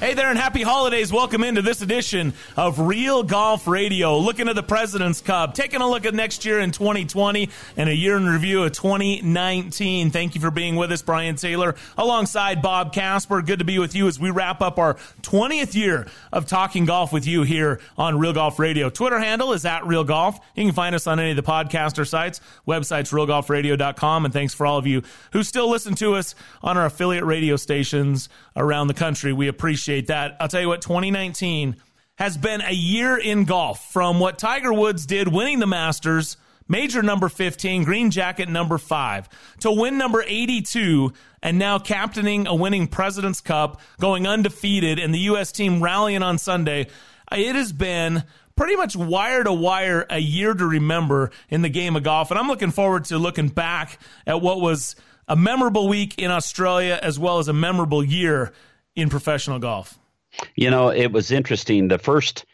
Hey there, and happy holidays. Welcome into this edition of Real Golf Radio. Looking at the President's Cup, taking a look at next year in 2020 and a year in review of 2019. Thank you for being with us, Brian Taylor, alongside Bob Casper. Good to be with you as we wrap up our 20th year of talking golf with you here on Real Golf Radio. Twitter handle is at Real Golf. You can find us on any of the podcaster sites, websites, realgolfradio.com. And thanks for all of you who still listen to us on our affiliate radio stations around the country. We appreciate that. I'll tell you what, 2019 has been a year in golf from what Tiger Woods did winning the Masters, major number 15, green jacket number 5, to win number 82 and now captaining a winning President's Cup, going undefeated and the US team rallying on Sunday. It has been pretty much wire to wire a year to remember in the game of golf and I'm looking forward to looking back at what was a memorable week in Australia as well as a memorable year in professional golf. You know, it was interesting. The first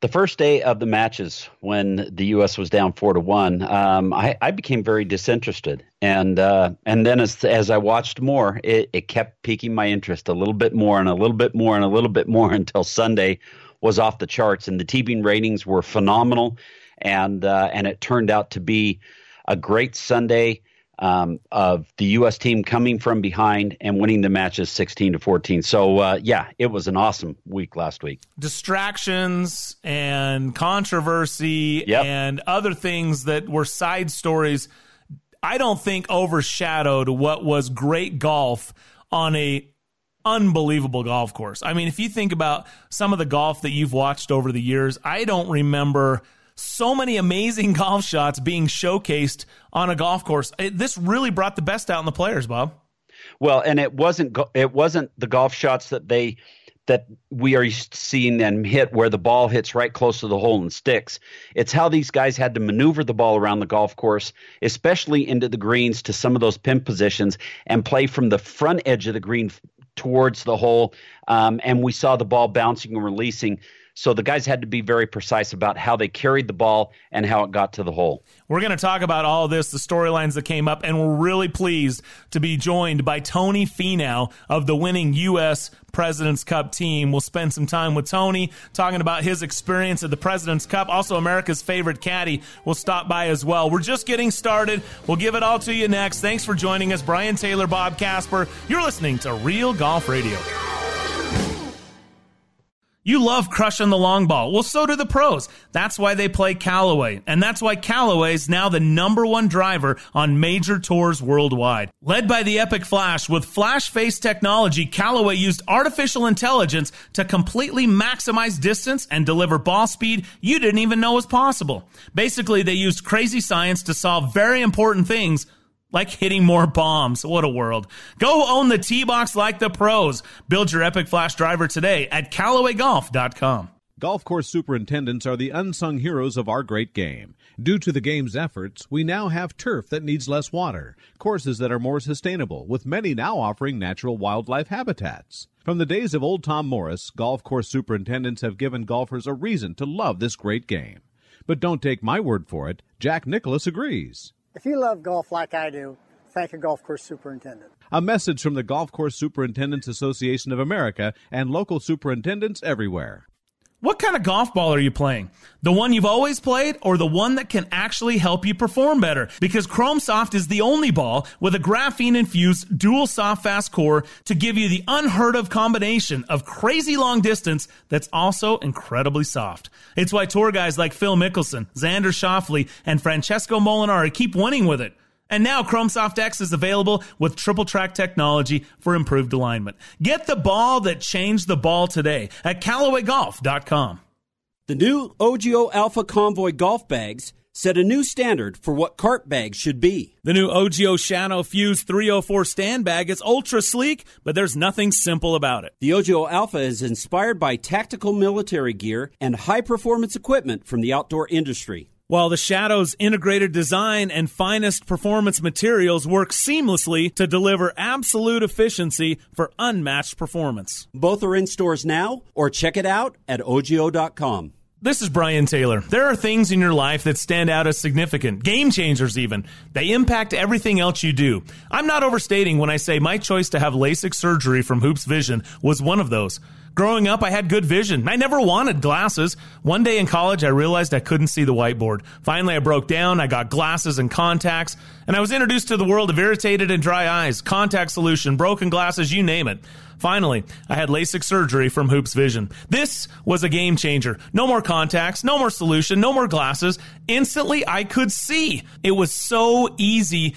the first day of the matches when the U.S. was down four to one, um, I, I became very disinterested, and uh, and then as as I watched more, it, it kept piquing my interest a little bit more and a little bit more and a little bit more until Sunday was off the charts, and the TV ratings were phenomenal, and uh, and it turned out to be a great Sunday um, of the U.S. team coming from behind and winning the matches 16 to 14. So, uh, yeah, it was an awesome week last week. Distractions and controversy Yep. and other things that were side stories, I don't think overshadowed what was great golf on a unbelievable golf course. I mean, if you think about some of the golf that you've watched over the years, I don't remember so many amazing golf shots being showcased on a golf course. This really brought the best out in the players, Bob. Well, and it wasn't it wasn't the golf shots that they that we are seeing them hit where the ball hits right close to the hole and sticks. It's how these guys had to maneuver the ball around the golf course, especially into the greens to some of those pin positions and play from the front edge of the green towards the hole. Um, and we saw the ball bouncing and releasing. So the guys had to be very precise about how they carried the ball and how it got to the hole. We're going to talk about all this, the storylines that came up, and we're really pleased to be joined by Tony Finau of the winning U.S. President's Cup team. We'll spend some time with Tony talking about his experience at the President's Cup. Also, America's favorite caddy will stop by as well. We're just getting started. We'll give it all to you next. Thanks for joining us, Brian Taylor, Bob Casper. You're listening to Real Golf Radio. You love crushing the long ball. Well, so do the pros. That's why they play Callaway. And that's why Callaway is now the number one driver on major tours worldwide. Led by the Epic Flash with Flash Face technology, Callaway used artificial intelligence to completely maximize distance and deliver ball speed you didn't even know was possible. Basically, they used crazy science to solve very important things like hitting more bombs. What a world. Go own the T-Box like the pros. Build your Epic Flash driver today at CallawayGolf.com. Golf course superintendents are the unsung heroes of our great game. Due to the game's efforts, we now have turf that needs less water, courses that are more sustainable, with many now offering natural wildlife habitats. From the days of old Tom Morris, golf course superintendents have given golfers a reason to love this great game. But don't take my word for it, Jack Nicklaus agrees. If you love golf like I do, thank a golf course superintendent. A message from the Golf Course Superintendents Association of America and local superintendents everywhere. What kind of golf ball are you playing? The one you've always played or the one that can actually help you perform better? Because Chrome Soft is the only ball with a graphene infused dual soft fast core to give you the unheard of combination of crazy long distance that's also incredibly soft. It's why tour guys like Phil Mickelson, Xander Schauffele, and Francesco Molinari keep winning with it. And now ChromeSoft X is available with triple track technology for improved alignment. Get the ball that changed the ball today at CallawayGolf.com. The new OGIO Alpha Convoy golf bags set a new standard for what cart bags should be. The new OGIO Shadow Fuse 304 stand bag is ultra sleek, but there's nothing simple about it. The OGIO Alpha is inspired by tactical military gear and high performance equipment from the outdoor industry while the Shadow's integrated design and finest performance materials work seamlessly to deliver absolute efficiency for unmatched performance. Both are in stores now, or check it out at OGIO.com. This is Brian Taylor. There are things in your life that stand out as significant, game changers even. They impact everything else you do. I'm not overstating when I say my choice to have LASIK surgery from Hoopes Vision was one of those. Growing up, I had good vision. I never wanted glasses. One day in college, I realized I couldn't see the whiteboard. Finally, I broke down. I got glasses and contacts, and I was introduced to the world of irritated and dry eyes, contact solution, broken glasses, you name it. Finally, I had LASIK surgery from Hoopes Vision. This was a game changer. No more contacts, no more solution, no more glasses. Instantly, I could see. It was so easy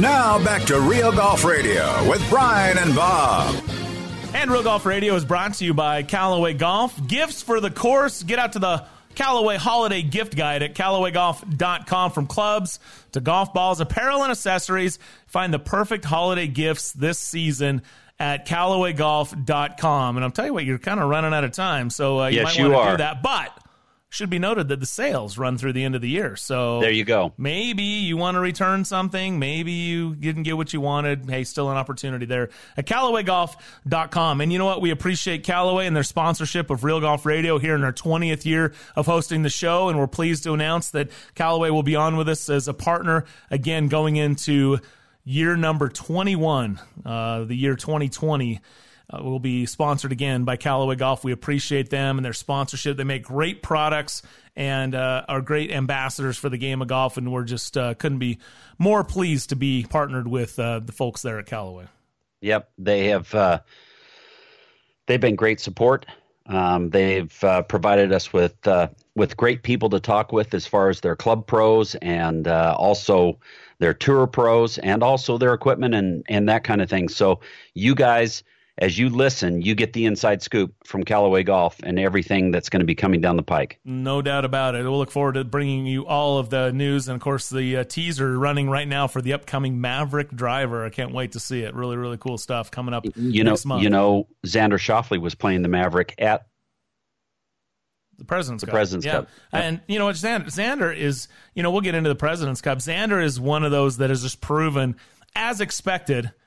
Now back to Real Golf Radio with Brian and Bob. And Real Golf Radio is brought to you by Callaway Golf. Gifts for the course. Get out to the Callaway Holiday Gift Guide at CallawayGolf.com from clubs to golf balls, apparel, and accessories. Find the perfect holiday gifts this season at CallawayGolf.com. And I'll tell you what, you're kind of running out of time, so uh, you yes, might want to do that. But should be noted that the sales run through the end of the year. So there you go. Maybe you want to return something. Maybe you didn't get what you wanted. Hey, still an opportunity there at CallawayGolf.com. And you know what? We appreciate Callaway and their sponsorship of Real Golf Radio here in our 20th year of hosting the show. And we're pleased to announce that Callaway will be on with us as a partner again going into year number 21, uh, the year 2020 uh, will be sponsored again by Callaway Golf. We appreciate them and their sponsorship. They make great products and uh, are great ambassadors for the game of golf, and we're just uh, couldn't be more pleased to be partnered with uh, the folks there at Callaway. Yep, they have. Uh, they've been great support. Um, they've uh, provided us with with great people to talk with as far as their club pros and also their tour pros and also their equipment and and that kind of thing. So you guys as you listen, you get the inside scoop from Callaway Golf and everything that's going to be coming down the pike. No doubt about it. We'll look forward to bringing you all of the news and, of course, the uh, teaser running right now for the upcoming Maverick driver. I can't wait to see it. Really, really cool stuff coming up you know, month. You know, Xander Schauffele was playing the Maverick at the President's the Cup. President's yeah. Cup. And you know what, Xander, Xander is, you know, we'll get into the President's Cup. Xander is one of those that has just proven, as expected –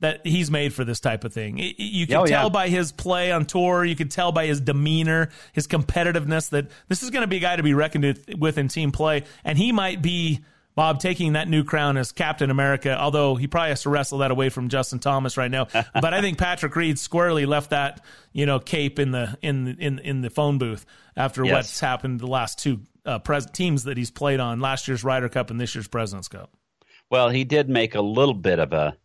that he's made for this type of thing. You can oh, tell yeah. by his play on tour, you can tell by his demeanor, his competitiveness that this is going to be a guy to be reckoned with in team play, and he might be Bob taking that new crown as Captain America, although he probably has to wrestle that away from Justin Thomas right now. but I think Patrick Reed squarely left that, you know, cape in the in in in the phone booth after Yes. what's happened the last two uh, pres- teams that he's played on, last year's Ryder Cup and this year's President's Cup. Well, he did make a little bit of a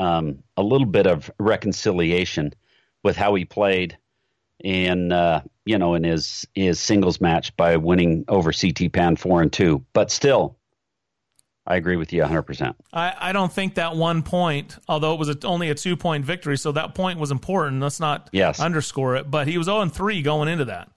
um, a little bit of reconciliation with how he played in uh, you know in his his singles match by winning over CT Pan four and two. But still, I agree with you 100%. I, I don't think that one point, although it was a, only a two point victory, so that point was important. Let's not yes. underscore it. But he was 0 3 going into that.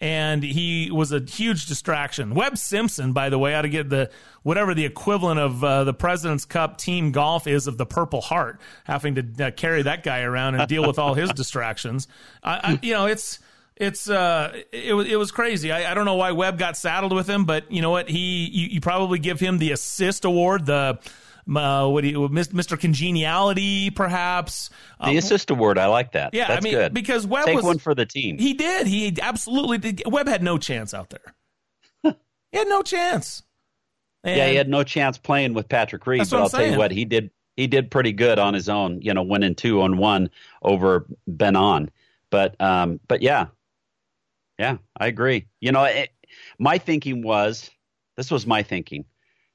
And he was a huge distraction. Webb Simpson, by the way, ought to get the whatever the equivalent of uh, the President's Cup team golf is of the Purple Heart, having to uh, carry that guy around and deal with all his distractions. I, I, you know, it's it's uh it was it was crazy. I, I don't know why Webb got saddled with him, but you know what? He you, you probably give him the assist award, the uh, what do you, Mr. Congeniality, perhaps the uh, assist award. I like that. Yeah, That's I mean good. because Webb take was, one for the team. He did. He absolutely did. Webb had no chance out there. he had no chance. And yeah, he had no chance playing with Patrick Reed. But I'll saying. tell you what, he did. He did pretty good on his own. You know, winning two on one over Ben An. But um, but yeah, yeah, I agree. You know, it, my thinking was this was my thinking.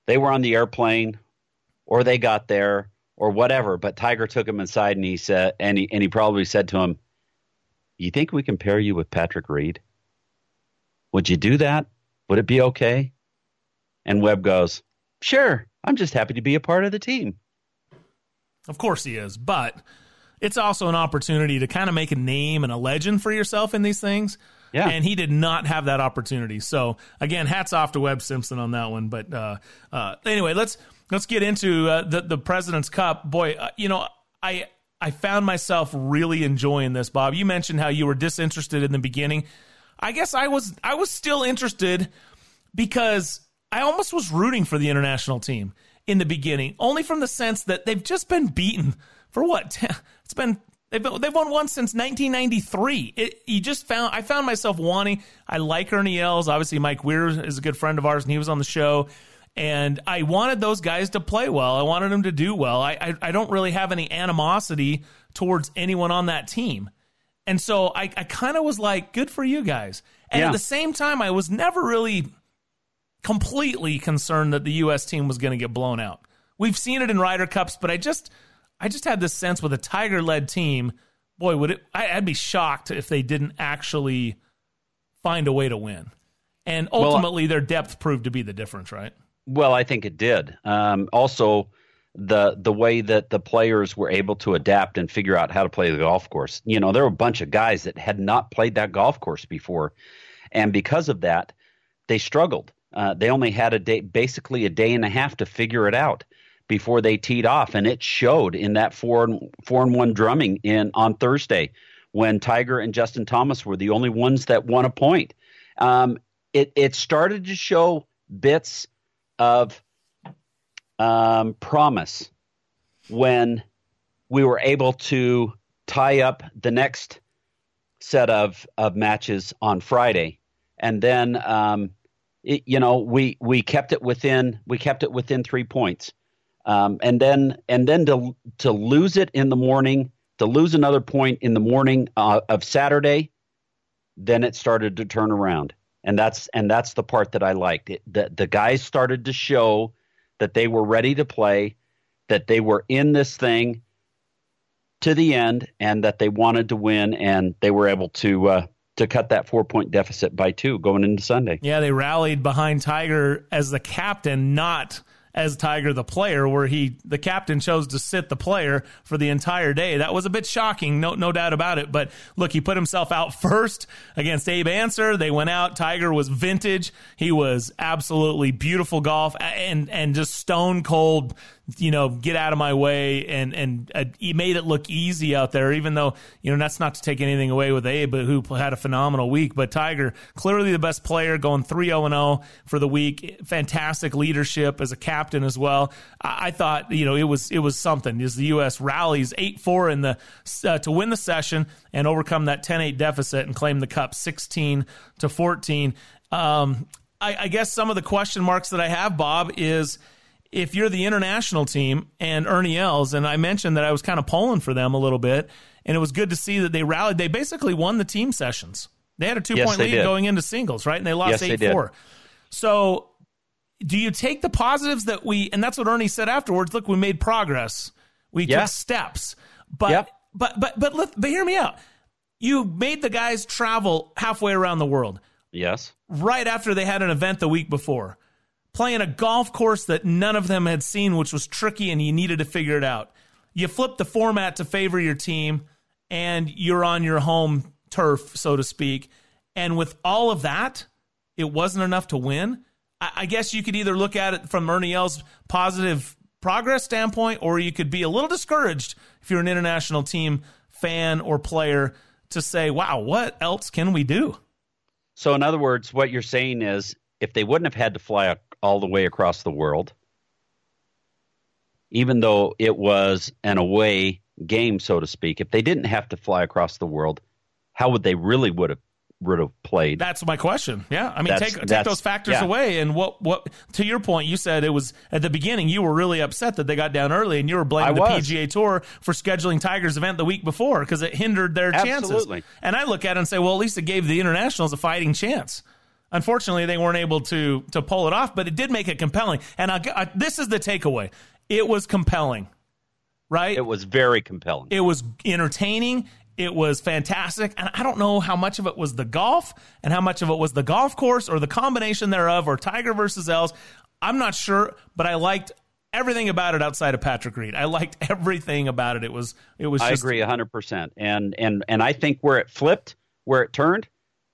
They were on the airplane, or they got there, or whatever. But Tiger took him inside, and he said, and he and he probably said to him, "You think we can pair you with Patrick Reed? Would you do that? Would it be okay?" And Webb goes, "Sure. I'm just happy to be a part of the team." Of course he is, but it's also an opportunity to kind of make a name and a legend for yourself in these things. Yeah. And he did not have that opportunity. So again, hats off to Webb Simpson on that one. But uh, uh, anyway, let's let's get into uh, the the President's Cup. Boy, uh, you know, I I found myself really enjoying this. Bob, you mentioned how you were disinterested in the beginning. I guess I was I was still interested because I almost was rooting for the international team in the beginning, only from the sense that they've just been beaten for what? It's been They've, they've won one since 1993. It, you just found I found myself wanting. I like Ernie Els. Obviously, Mike Weir is a good friend of ours, and he was on the show. And I wanted those guys to play well. I wanted them to do well. I, I, I don't really have any animosity towards anyone on that team. And so I, I kind of was like, good for you guys. And yeah. at the same time, I was never really completely concerned that the U.S. team was going to get blown out. We've seen it in Ryder Cups, but I just I just had this sense with a Tiger led team, boy, would it, I, would be shocked if they didn't actually find a way to win. And ultimately, well, their depth proved to be the difference, right? Well, I think it did. Um, also, the the way that the players were able to adapt and figure out how to play the golf course. You know, there were a bunch of guys that had not played that golf course before, and because of that, they struggled. Uh, they only had a day, basically a day and a half to figure it out before they teed off, and it showed in that four and four and one drumming in on Thursday when Tiger and Justin Thomas were the only ones that won a point. Um, it it started to show bits of um, promise when we were able to tie up the next set of of matches on Friday, and then um, it, you know we we kept it within we kept it within three points. Um, and then and then to to lose it in the morning, to lose another point in the morning uh, of Saturday, then it started to turn around, and that's and that's the part that I liked. It, the the guys started to show that they were ready to play, that they were in this thing to the end, and that they wanted to win, and they were able to. Uh, to cut that four point deficit by two going into Sunday. Yeah, they rallied behind Tiger as the captain, not as Tiger the player, where he the captain chose to sit the player for the entire day. That was a bit shocking, no no doubt about it. But look, he put himself out first against Abe Ancer. They went out. Tiger was vintage. He was absolutely beautiful golf and and just stone cold you know, get out of my way, and and uh, he made it look easy out there. Even though you know that's not to take anything away with Abe, who had a phenomenal week. But Tiger, clearly the best player, going three zero and zero for the week. Fantastic leadership as a captain as well. I, I thought you know it was it was something. As the U.S. rallies eight four in the uh, to win the session and overcome that 10-8 deficit and claim the cup sixteen to fourteen. Um, I, I guess some of the question marks that I have, Bob, is if you're the international team and Ernie Els, and I mentioned that I was kind of pulling for them a little bit, and it was good to see that they rallied. They basically won the team sessions. They had a two yes, point lead did. going into singles, right? And they lost yes, 8 4. So, do you take the positives that we, and that's what Ernie said afterwards look, we made progress, we yeah. took steps. But yep. But but but let, but hear me out. You made the guys travel halfway around the world. Yes. Right after they had an event the week before, playing a golf course that none of them had seen, which was tricky, and you needed to figure it out. You flip the format to favor your team, and you're on your home turf, so to speak. And with all of that, it wasn't enough to win. I, guess you could either look at it from Ernie Els' positive progress standpoint, or you could be a little discouraged if you're an international team fan or player to say, wow, what else can we do? So, in other words, what you're saying is if they wouldn't have had to fly all the way across the world, even though it was an away game, so to speak, if they didn't have to fly across the world, how would they really would have would have played? That's my question. Yeah, I mean, take take those factors yeah. away, and what what to your point, you said it was at the beginning you were really upset that they got down early, and you were blaming I the was. PGA Tour for scheduling Tigers event the week before because it hindered their Absolutely. chances. And I look at it and say, well, at least it gave the internationals a fighting chance. Unfortunately, they weren't able to to pull it off, but it did make it compelling. And I, I, this is the takeaway: it was compelling, right? It was very compelling. It was entertaining. It was fantastic. And I don't know how much of it was the golf and how much of it was the golf course or the combination thereof or Tiger versus Els. I'm not sure, but I liked everything about it outside of Patrick Reed. I liked everything about it. It was it was I agree 100%. And and and I think where it flipped, where it turned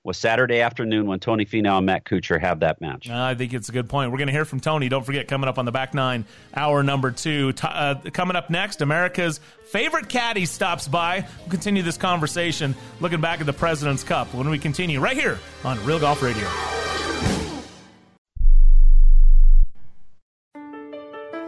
was Saturday afternoon when Tony Finau and Matt Kuchar have that match. I think it's a good point. We're going to hear from Tony. Don't forget, coming up on the back nine, hour number two. Uh, coming up next, America's favorite caddy stops by. We'll continue this conversation looking back at the President's Cup when we continue right here on Real Golf Radio.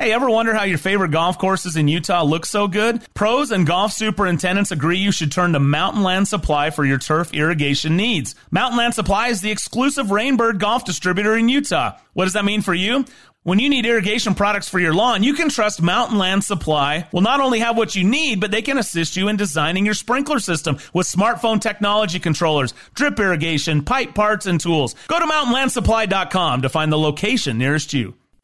Hey, ever wonder how your favorite golf courses in Utah look so good? Pros and golf superintendents agree you should turn to Mountain Land Supply for your turf irrigation needs. Mountain Land Supply is the exclusive Rainbird golf distributor in Utah. What does that mean for you? When you need irrigation products for your lawn, you can trust Mountain Land Supply will not only have what you need, but they can assist you in designing your sprinkler system with smartphone technology controllers, drip irrigation, pipe parts, and tools. Go to mountainlandsupply.com to find the location nearest you.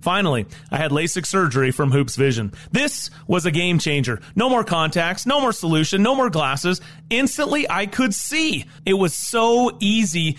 Finally, I had LASIK surgery from Hoopes Vision. This was a game changer. No more contacts, no more solution, no more glasses. Instantly, I could see. It was so easy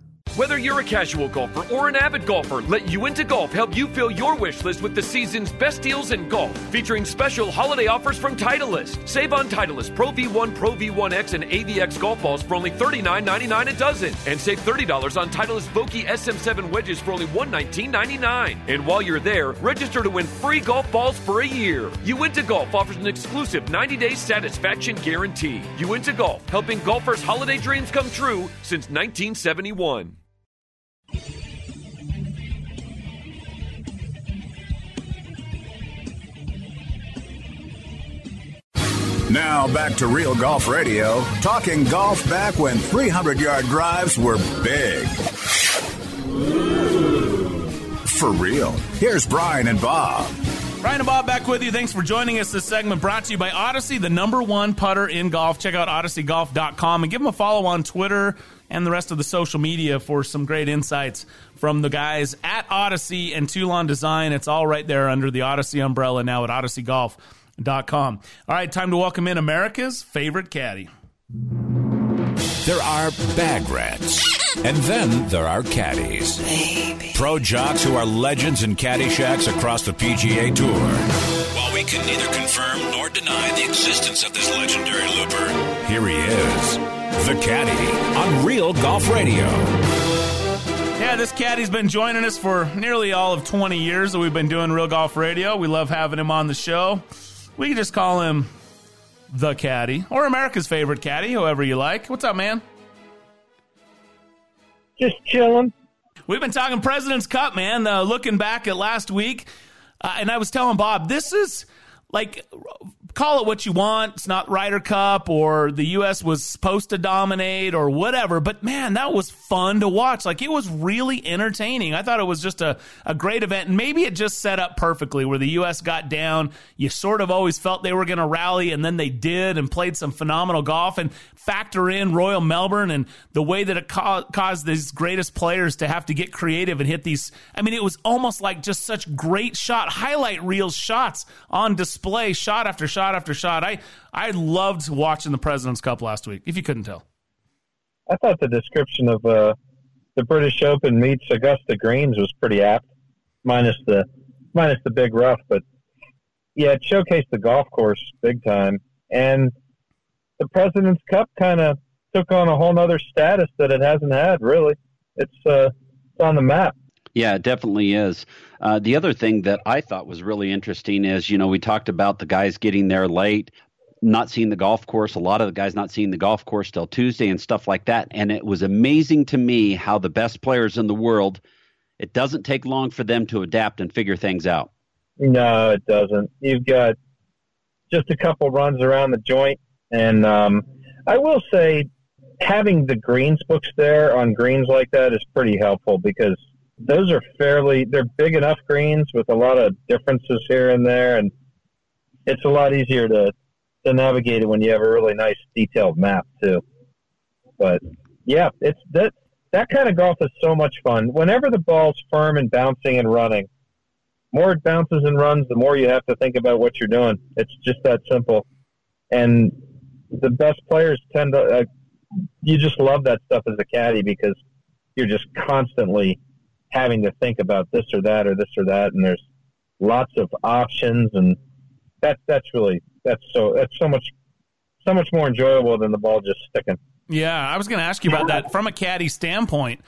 Whether you're a casual golfer or an avid golfer, let Uinta Golf help you fill your wish list with the season's best deals in golf, featuring special holiday offers from Titleist. Save on Titleist Pro V1, Pro V1X, and AVX golf balls for only $39.99 a dozen, and save $30 on Titleist Vokey SM7 wedges for only $119.99. And while you're there, register to win free golf balls for a year. Uinta Golf offers an exclusive 90-day satisfaction guarantee. Uinta Golf, helping golfers' holiday dreams come true since 1971. Now back to Real Golf Radio, talking golf back when 300 yard drives were big. For real, here's Brian and Bob. Brian and Bob back with you. Thanks for joining us. This segment brought to you by Odyssey, the number one putter in golf. Check out odysseygolf.com and give them a follow on Twitter and the rest of the social media for some great insights from the guys at Odyssey and Toulon Design. It's all right there under the Odyssey umbrella now at odysseygolf.com. All right, time to welcome in America's favorite caddy. There are bag rats, and then there are caddies. Baby. Pro jocks who are legends in caddy shacks across the PGA Tour. While we can neither confirm nor deny the existence of this legendary looper, here he is, the caddy on Real Golf Radio. Yeah, this caddy's been joining us for nearly all of 20 years that we've been doing Real Golf Radio. We love having him on the show. We can just call him the caddy or America's favorite caddy, whoever you like. What's up, man? Just chilling. We've been talking President's Cup, man. Uh, looking back at last week, uh, and I was telling Bob, this is like call it what you want. It's not Ryder Cup or the U.S. was supposed to dominate or whatever. But man, that was fun to watch. Like it was really entertaining. I thought it was just a, a great event. And maybe it just set up perfectly where the U.S. got down. You sort of always felt they were going to rally and then they did and played some phenomenal golf and factor in Royal Melbourne and the way that it ca- caused these greatest players to have to get creative and hit these. I mean, it was almost like just such great shot, highlight reel shots on display, shot after shot shot after shot. I I loved watching the President's Cup last week. If you couldn't tell, I thought the description of uh, the British Open meets Augusta Greens was pretty apt, minus the minus the big rough. But yeah, it showcased the golf course big time, and the President's Cup kind of took on a whole other status that it hasn't had. Really, it's uh, it's on the map. Yeah, it definitely is. Uh, the other thing that I thought was really interesting is, you know, we talked about the guys getting there late, not seeing the golf course, a lot of the guys not seeing the golf course till Tuesday and stuff like that. And it was amazing to me how the best players in the world, it doesn't take long for them to adapt and figure things out. No, it doesn't. You've got just a couple runs around the joint. And um, I will say, having the greens books there on greens like that is pretty helpful because those are fairly they're big enough greens with a lot of differences here and there and it's a lot easier to to navigate it when you have a really nice detailed map too. But yeah it's that that kind of golf is so much fun. Whenever the ball's firm and bouncing and running more it bounces and runs the more you have to think about what you're doing. It's just that simple. And the best players tend to uh, you just love that stuff as a caddy because you're just constantly having to think about this or that or this or that, and there's lots of options, and that's that's really that's so that's so much so much more enjoyable than the ball just sticking. Yeah, I was going to ask you about that from a caddy standpoint.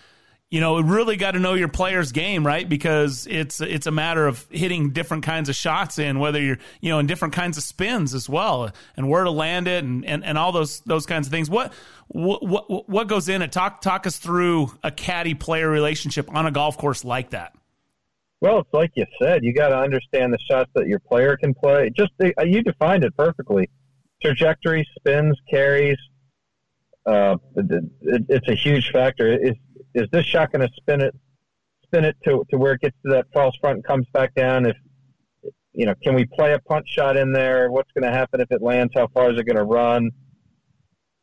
You know, you really got to know your player's game, right? Because it's it's a matter of hitting different kinds of shots in, whether you're you know in different kinds of spins as well, and where to land it, and, and, and all those those kinds of things. What what, what, what goes in it? Talk talk us through a caddy player relationship on a golf course like that. Well, it's like you said, you got to understand the shots that your player can play. Just uh, you defined it perfectly: trajectory, spins, carries. Uh, it, it, it's a huge factor. Is is this shot going to spin it, spin it to to where it gets to that false front and comes back down? If you know, can we play a punch shot in there? What's going to happen if it lands? How far is it going to run?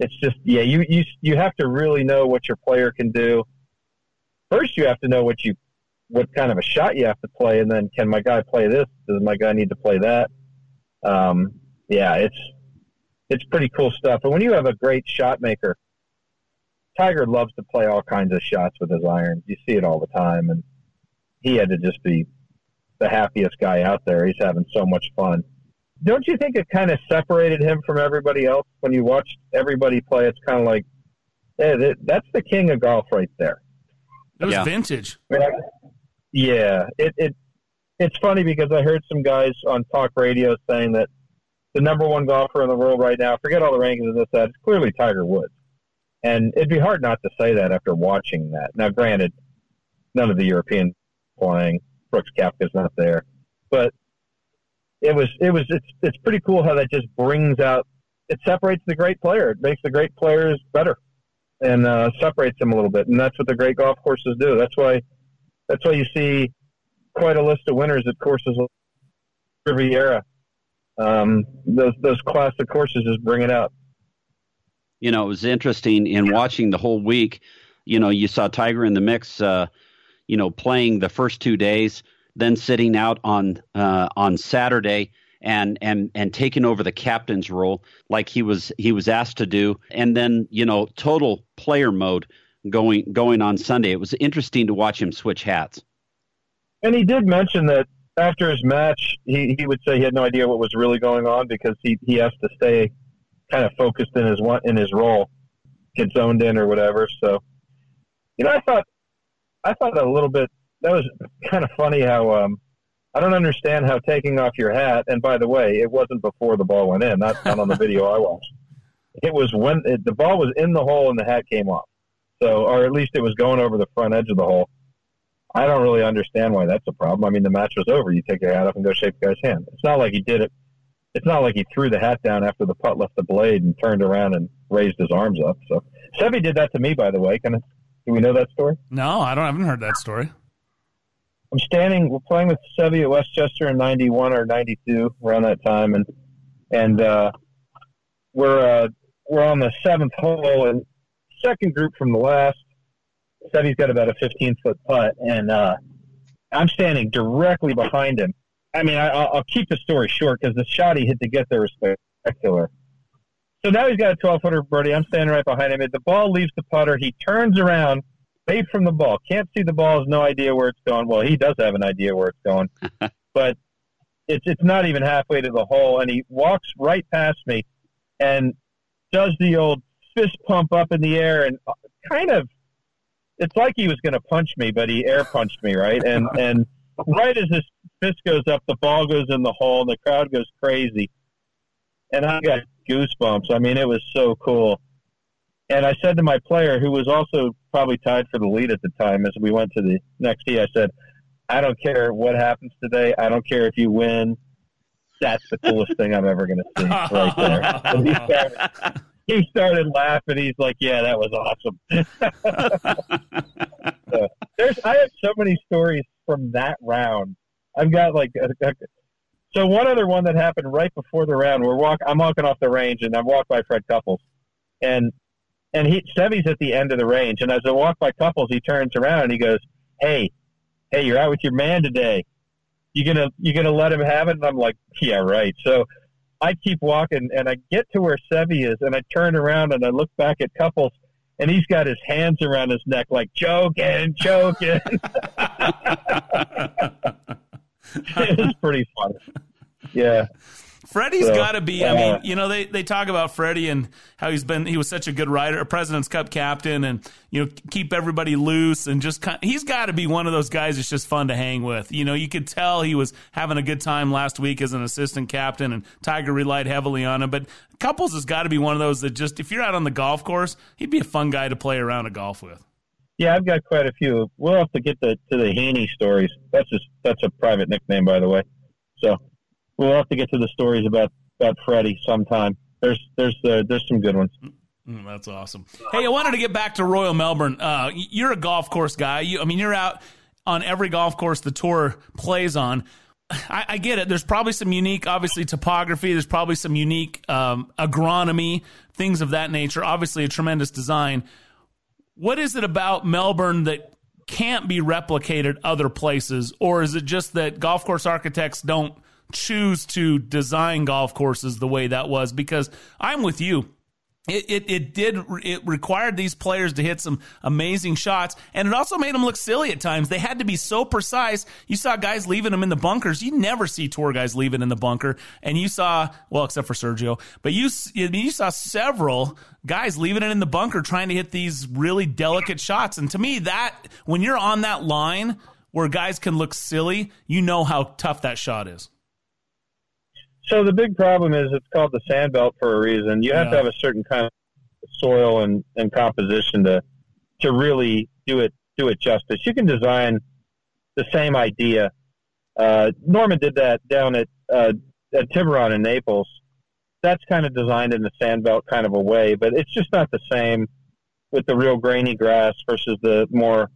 It's just yeah, you you you have to really know what your player can do. First, you have to know what you what kind of a shot you have to play, and then can my guy play this? Does my guy need to play that? Um, yeah, it's it's pretty cool stuff. And when you have a great shot maker, Tiger loves to play all kinds of shots with his irons. You see it all the time, and he had to just be the happiest guy out there. He's having so much fun don't you think it kind of separated him from everybody else when you watched everybody play? It's kind of like, hey, that's the king of golf right there. It was yeah. vintage. Yeah, it, it it's funny because I heard some guys on talk radio saying that the number one golfer in the world right now, forget all the rankings and this that, it's clearly Tiger Woods. And it'd be hard not to say that after watching that. Now, granted, none of the Europeans playing. Brooks Koepka's not there, but it was it was it's it's pretty cool how that just brings out it separates the great player. It makes the great players better and uh, separates them a little bit. And that's what the great golf courses do. That's why that's why you see quite a list of winners at courses like Riviera. Um, those those classic courses just bring it out. You know, it was interesting in watching the whole week. You know, you saw Tiger in the mix. Uh, you know, playing the first two days, then sitting out on uh, on Saturday and and and taking over the captain's role like he was he was asked to do, and then you know total player mode going going on Sunday. It was interesting to watch him switch hats. And he did mention that after his match, he, he would say he had no idea what was really going on because he, he has to stay kind of focused in his in his role, get zoned in or whatever. So, you know, I thought I thought a little bit that was kind of funny how um, I don't understand how taking off your hat. And by the way, it wasn't before the ball went in. Not, not on the video I watched. It was when it, the ball was in the hole and the hat came off. So, or at least it was going over the front edge of the hole. I don't really understand why that's a problem. I mean, the match was over. You take your hat off and go shake the guy's hand. It's not like he did it. It's not like he threw the hat down after the putt left the blade and turned around and raised his arms up. So Seve did that to me, by the way. Can I, do we know that story? No, I don't. I haven't heard that story. I'm standing. We're playing with Seve at Westchester in '91 or '92, around that time, and and uh, we're uh, we're on the seventh hole and second group from the last. Seve's got about a 15 foot putt, and uh, I'm standing directly behind him. I mean, I, I'll keep the story short because the shot he hit to get there was spectacular. So now he's got a 12 footer birdie. I'm standing right behind him. The ball leaves the putter. He turns around away from the ball. Can't see the ball. Has no idea where it's going. Well, he does have an idea where it's going, but it's it's not even halfway to the hole. And he walks right past me, and does the old fist pump up in the air, and uh, kind of. It's like he was going to punch me, but he air punched me right, and and right as his fist goes up, the ball goes in the hole, and the crowd goes crazy, and I got goosebumps. I mean, it was so cool. And I said to my player, who was also probably tied for the lead at the time, as we went to the next tee, I said, I don't care what happens today. I don't care if you win. That's the coolest thing I'm ever going to see right there. And he, started, he started laughing. He's like, "Yeah, that was awesome." so, there's, I have so many stories from that round. I've got like, a, a, so one other one that happened right before the round. We're walk. I'm walking off the range, and I'm walked by Fred Couples, and and he Seve's at the end of the range. And as I walk by Couples, he turns around and he goes, "Hey, hey, you're out with your man today. You gonna you gonna let him have it?" And I'm like, "Yeah, right." So I keep walking, and I get to where Seve is, and I turn around and I look back at Couples, and he's got his hands around his neck, like choking, choking. it was pretty funny. Yeah. Freddie's so, got to be. I mean, you know, they, they talk about Freddie and how he's been. He was such a good rider, a President's Cup captain, and you know, keep everybody loose and just. Kind, he's got to be one of those guys that's just fun to hang with. You know, you could tell he was having a good time last week as an assistant captain, and Tiger relied heavily on him. But Couples has got to be one of those that just, if you're out on the golf course, he'd be a fun guy to play around a golf with. Yeah, I've got quite a few. We'll have to get to, to the Haney stories. That's just that's a private nickname, by the way. So we'll have to get to the stories about about Freddie sometime. There's there's uh, there's some good ones. Mm, that's awesome. Hey, I wanted to get back to Royal Melbourne. Uh, you're a golf course guy. You, I mean, you're out on every golf course the tour plays on. I, I, get it. There's probably some unique, obviously, topography. There's probably some unique um, agronomy, things of that nature. Obviously, a tremendous design. What is it about Melbourne that can't be replicated other places, or is it just that golf course architects don't – choose to design golf courses the way that was because I'm with you. It, it, it did it required these players to hit some amazing shots and it also made them look silly at times. They had to be so precise. You saw guys leaving them in the bunkers. You never see tour guys leaving in the bunker and you saw well except for Sergio but you you saw several guys leaving it in the bunker trying to hit these really delicate shots and to me that when you're on that line where guys can look silly you know how tough that shot is so the big problem is it's called the sand belt for a reason. You have yeah. to have a certain kind of soil and, and composition to to really do it do it justice. You can design the same idea. Uh, Norman did that down at uh, at Tiburon in Naples, that's kind of designed in the sandbelt kind of a way, but it's just not the same with the real grainy grass versus the more.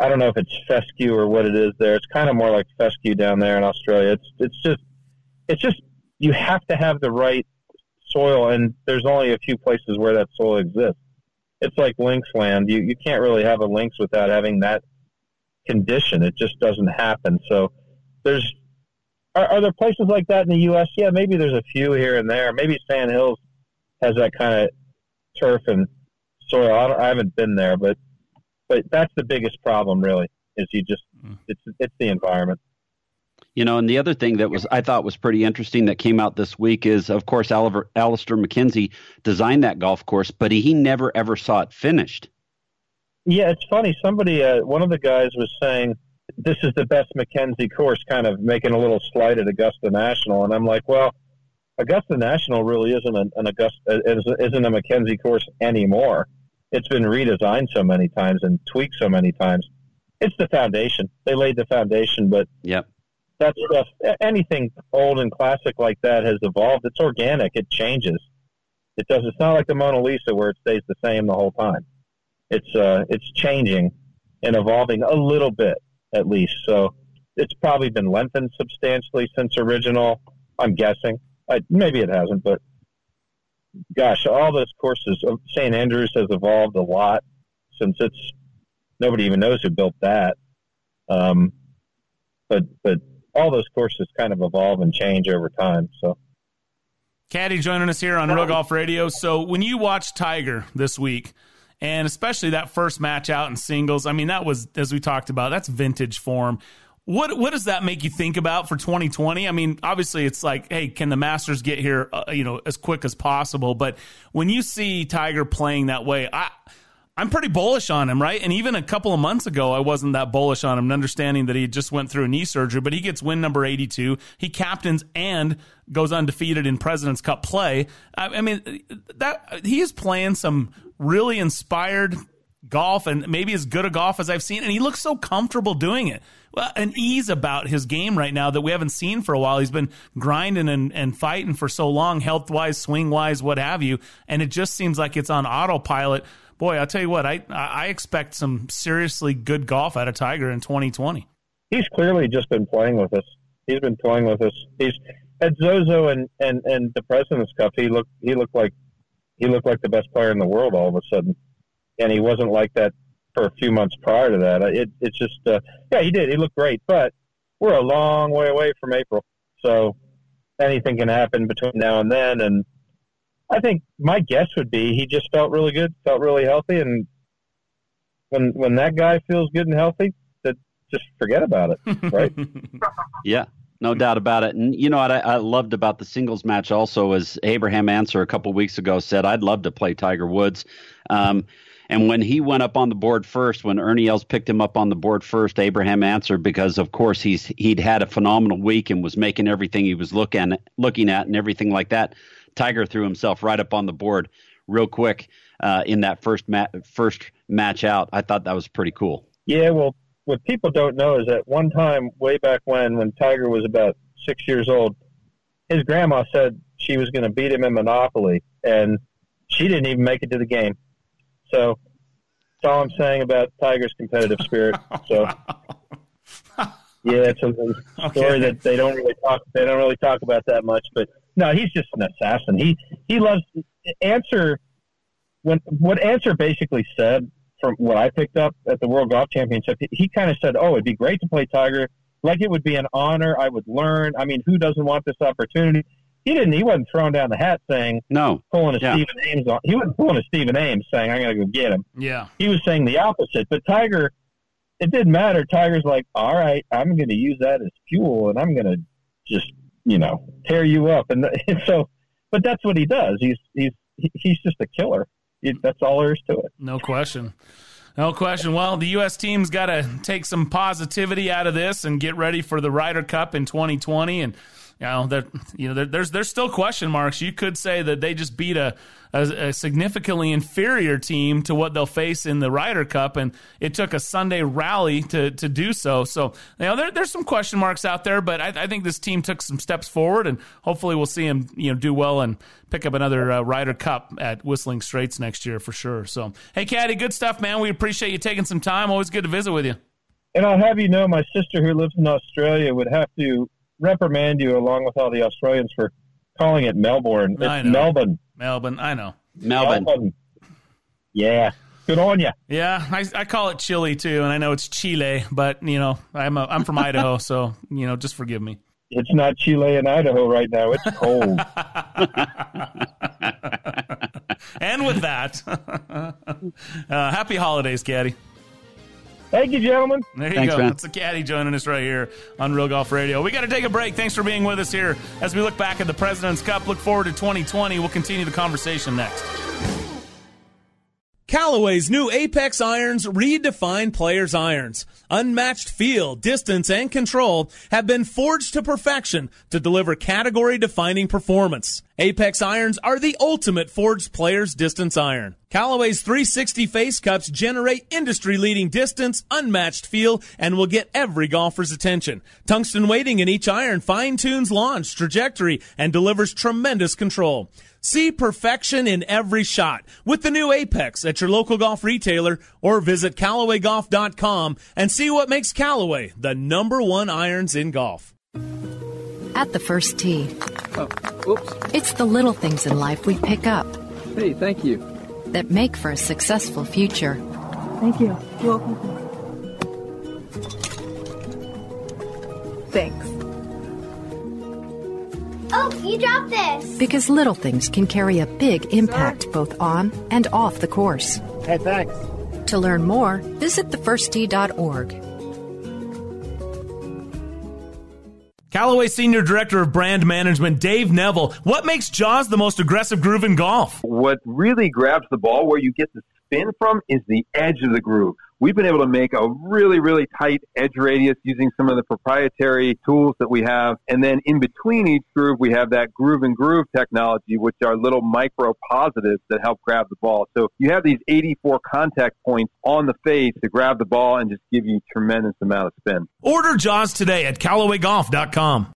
I don't know if it's fescue or what it is there. It's kind of more like fescue down there in Australia. It's it's just it's just you have to have the right soil, and there's only a few places where that soil exists. It's like links land. You you can't really have a links without having that condition. It just doesn't happen. So there's are, are there places like that in the U.S.? Yeah, maybe there's a few here and there. Maybe Sand Hills has that kind of turf and soil. I, I haven't been there, but but that's the biggest problem, really. Is you just mm. it's it's the environment. You know, and the other thing that was I thought was pretty interesting that came out this week is, of course, Oliver, Alister MacKenzie designed that golf course, but he, he never ever saw it finished. Yeah, it's funny. Somebody, uh, one of the guys was saying this is the best MacKenzie course, kind of making a little slight at Augusta National, and I'm like, well, Augusta National really isn't an, an Augusta isn't a MacKenzie course anymore. It's been redesigned so many times and tweaked so many times. It's the foundation. They laid the foundation, but yep. That stuff, anything old and classic like that has evolved. It's organic. It changes. It does. It's not like the Mona Lisa where it stays the same the whole time. It's uh, it's changing and evolving a little bit at least. So it's probably been lengthened substantially since original. I'm guessing. I, maybe it hasn't, but gosh, all those courses. Of St. Andrews has evolved a lot since it's nobody even knows who built that. Um, but but all those courses kind of evolve and change over time. So. Caddy joining us here on Real Golf Radio. So when you watch Tiger this week, and especially that first match out in singles. I mean, that was as we talked about. That's vintage form. What what does that make you think about for 2020? I mean, obviously it's like, hey, can the Masters get here, uh, you know, as quick as possible? But when you see Tiger playing that way, I I'm pretty bullish on him, right? And even a couple of months ago, I wasn't that bullish on him, understanding that he just went through a knee surgery. But he gets win number 82. He captains and goes undefeated in President's Cup play. I, I mean, that he is playing some really inspired golf and maybe as good a golf as I've seen. And he looks so comfortable doing it. Well, an ease about his game right now that we haven't seen for a while. He's been grinding and, and fighting for so long, health wise, swing wise, what have you. And it just seems like it's on autopilot. Boy, I'll tell you what, I, I expect some seriously good golf out of Tiger in 2020. He's clearly just been playing with us. He's been playing with us. He's at Zozo and, and, and the President's Cup. He looked he looked like he looked like the best player in the world all of a sudden, and he wasn't like that for a few months prior to that. It, it's just, uh, yeah, he did. He looked great, but we're a long way away from April, so anything can happen between now and then. And I think my guess would be he just felt really good, felt really healthy, and when when that guy feels good and healthy, that just forget about it, right? yeah, no doubt about it. And you know what I, I, loved about the singles match also is Abraham Ancer a couple weeks ago said, I'd love to play Tiger Woods. Um, and when he went up on the board first, when Ernie Els picked him up on the board first, Abraham answered because, of course, he's he'd had a phenomenal week and was making everything he was looking looking at and everything like that. Tiger threw himself right up on the board real quick uh, in that first ma- first match out. I thought that was pretty cool. Yeah, well, what people don't know is that one time, way back when, when Tiger was about six years old, his grandma said she was going to beat him in Monopoly, and she didn't even make it to the game. So that's all I'm saying about Tiger's competitive spirit. So. Yeah, it's a, a story okay. that they don't really talk. They don't really talk about that much. But no, he's just an assassin. He he loves Ancer. When what Ancer basically said from what I picked up at the World Golf Championship, he, he kind of said, "Oh, it'd be great to play Tiger. Like it would be an honor. I would learn. I mean, who doesn't want this opportunity?" He didn't. He wasn't throwing down the hat saying, "No, pulling a yeah. Stephen Ames on." He wasn't pulling a Stephen Ames saying, "I'm going to go get him." Yeah, he was saying the opposite. But Tiger, it didn't matter. Tiger's like, "All right, I'm going to use that as fuel, and I'm going to just, you know, tear you up." And, and so, but that's what he does. He's he's he's just a killer. That's all there is to it. No question. No question. Well, the U.S. team's got to take some positivity out of this and get ready for the Ryder Cup in 2020. And you know, there, you know, there, there's there's still question marks. You could say that they just beat a, a, a significantly inferior team to what they'll face in the Ryder Cup, and it took a Sunday rally to to do so. So, you know, there, there's some question marks out there, but I, I, think this team took some steps forward, and hopefully we'll see them, you know, do well and pick up another uh, Ryder Cup at Whistling Straits next year for sure. So, hey, Caddy, good stuff, man. We appreciate you taking some time. Always good to visit with you. And I'll have you know, my sister who lives in Australia would have to reprimand you along with all the Australians for calling it Melbourne. It's Melbourne. Melbourne, I know. Melbourne. Melbourne. Yeah. Good on you. Yeah, I, I call it Chile too, and I know it's Chile, but you know I'm a, I'm from Idaho, so you know just forgive me. It's not Chile in Idaho right now. It's cold. and with that, uh, happy holidays, Caddy. Thank you, gentlemen. There you Thanks, go. Man. That's the caddy joining us right here on Real Golf Radio. We got to take a break. Thanks for being with us here as we look back at the President's Cup. Look forward to 2020. We'll continue the conversation next. Callaway's new Apex irons redefine players' irons. Unmatched feel, distance, and control have been forged to perfection to deliver category defining performance. Apex irons are the ultimate forged player's distance iron. Callaway's 360 face cups generate industry leading distance, unmatched feel, and will get every golfer's attention. Tungsten weighting in each iron fine tunes launch, trajectory, and delivers tremendous control. See perfection in every shot with the new Apex at your local golf retailer or visit CallawayGolf.com and see what makes Callaway the number one irons in golf. At the first tee. Oh, oops. It's the little things in life we pick up. Hey, thank you. That make for a successful future. Thank you. You're welcome. Thanks. Oh, you dropped this. Because little things can carry a big impact both on and off the course. Hey, thanks. To learn more, visit thefirst.org. Callaway Senior Director of Brand Management, Dave Neville. What makes Jaws the most aggressive groove in golf? What really grabs the ball where you get the spin from is the edge of the groove we've been able to make a really, really tight edge radius using some of the proprietary tools that we have. And then in between each groove, we have that groove and groove technology, which are little micro positives that help grab the ball. So you have these 84 contact points on the face to grab the ball and just give you tremendous amount of spin. Order Jaws today at CallawayGolf.com.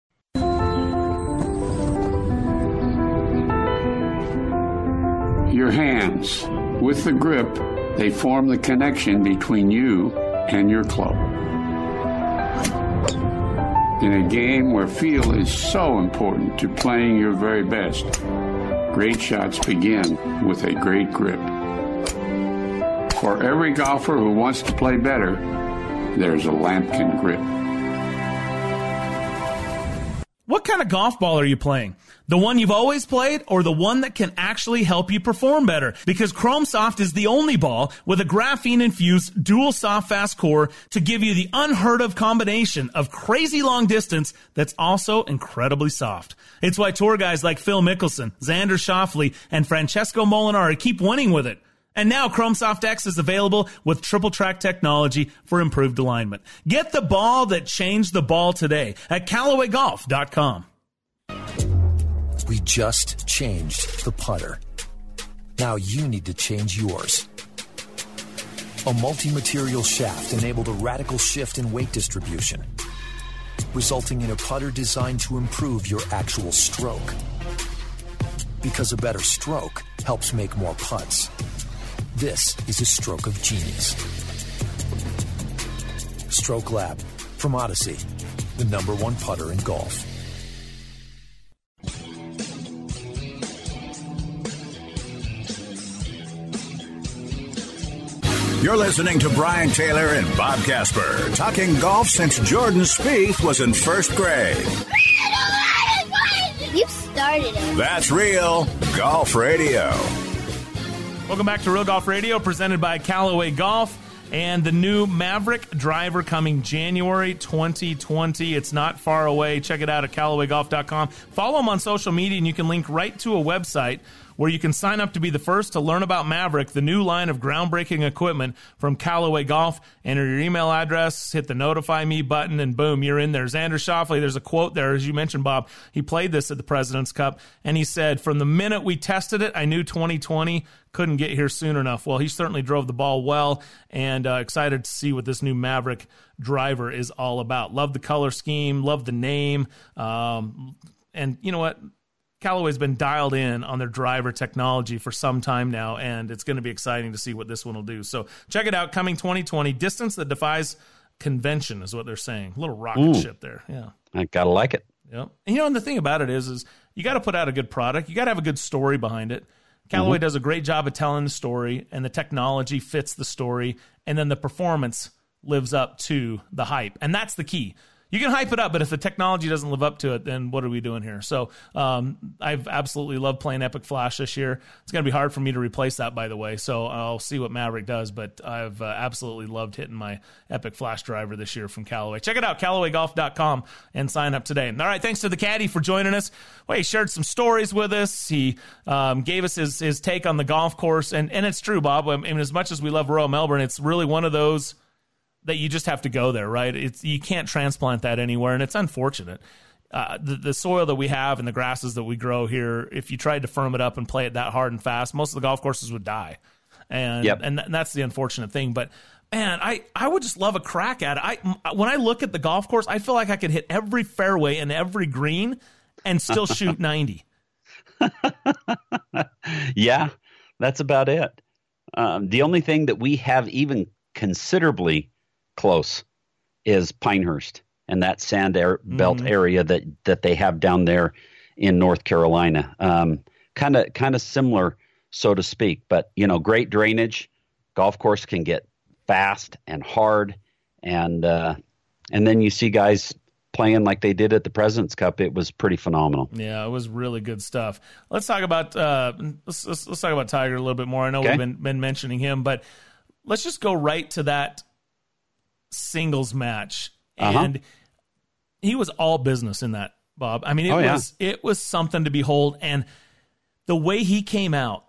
Your hands with the grip they form the connection between you and your club. In a game where feel is so important to playing your very best, great shots begin with a great grip. For every golfer who wants to play better, there's a Lamkin grip. What kind of golf ball are you playing? The one you've always played or the one that can actually help you perform better? Because Chrome Soft is the only ball with a graphene infused dual soft fast core to give you the unheard of combination of crazy long distance that's also incredibly soft. It's why tour guys like Phil Mickelson, Xander Schauffele, and Francesco Molinari keep winning with it. And now Chrome Soft X is available with triple track technology for improved alignment. Get the ball that changed the ball today at CallawayGolf.com. We just changed the putter. Now you need to change yours. A multi material shaft enabled a radical shift in weight distribution, resulting in a putter designed to improve your actual stroke. Because a better stroke helps make more putts. This is a stroke of genius. Stroke Lab from Odyssey, the number one putter in golf. You're listening to Brian Taylor and Bob Casper talking golf since Jordan Spieth was in first grade. You started it. That's real golf radio. Welcome back to Real Golf Radio, presented by Callaway Golf and the new Maverick driver coming January 2020. It's not far away. Check it out at CallawayGolf.com. Follow them on social media, and you can link right to a website where you can sign up to be the first to learn about Maverick, the new line of groundbreaking equipment from Callaway Golf. Enter your email address, hit the notify me button, and boom, you're in there. Xander Schauffele, there's a quote there, as you mentioned, Bob. He played this at the President's Cup, and he said, From the minute we tested it, I knew 2020 couldn't get here soon enough. Well, he certainly drove the ball well, and uh, excited to see what this new Maverick driver is all about. Love the color scheme, love the name. Um, and you know what? Callaway's been dialed in on their driver technology for some time now, and it's going to be exciting to see what this one will do. So check it out, coming 2020. Distance that defies convention is what they're saying. A little rocket Ooh. ship there. Yeah. I gotta like it. Yep. And you know, and the thing about it is, is you got to put out a good product. You got to have a good story behind it. Callaway Mhm. does a great job of telling the story, and the technology fits the story, and then the performance lives up to the hype, and that's the key. You can hype it up, but if the technology doesn't live up to it, then what are we doing here? So um, I've absolutely loved playing Epic Flash this year. It's going to be hard for me to replace that, by the way. So I'll see what Maverick does, but I've uh, absolutely loved hitting my Epic Flash driver this year from Callaway. Check it out, CallawayGolf.com, and sign up today. All right, thanks to the caddy for joining us. Well, he shared some stories with us. He um, gave us his, his take on the golf course, and, and it's true, Bob. I mean, as much as we love Royal Melbourne, it's really one of those that you just have to go there, right? It's you can't transplant that anywhere, and it's unfortunate. Uh, the, the soil that we have and the grasses that we grow here, if you tried to firm it up and play it that hard and fast, most of the golf courses would die, and Yep. and, th- and that's the unfortunate thing. But man, I I would just love a crack at it. I m- when I look at the golf course, I feel like I could hit every fairway and every green and still shoot ninety. yeah, that's about it. Um, the only thing that we have even considerably close is Pinehurst and that sand air, belt Mhm. area that that they have down there in North Carolina. Kind of kind of similar, so to speak. But you know, great drainage. Golf course can get fast and hard, and uh, and then you see guys playing like they did at the Presidents Cup. It was pretty phenomenal. Yeah, it was really good stuff. Let's talk about uh, let's, let's let's talk about Tiger a little bit more. I know Okay. we've been been mentioning him, but let's just go right to that singles match, Uh-huh. and he was all business in that. Bob, I mean, it Oh, yeah. was it was something to behold, and the way he came out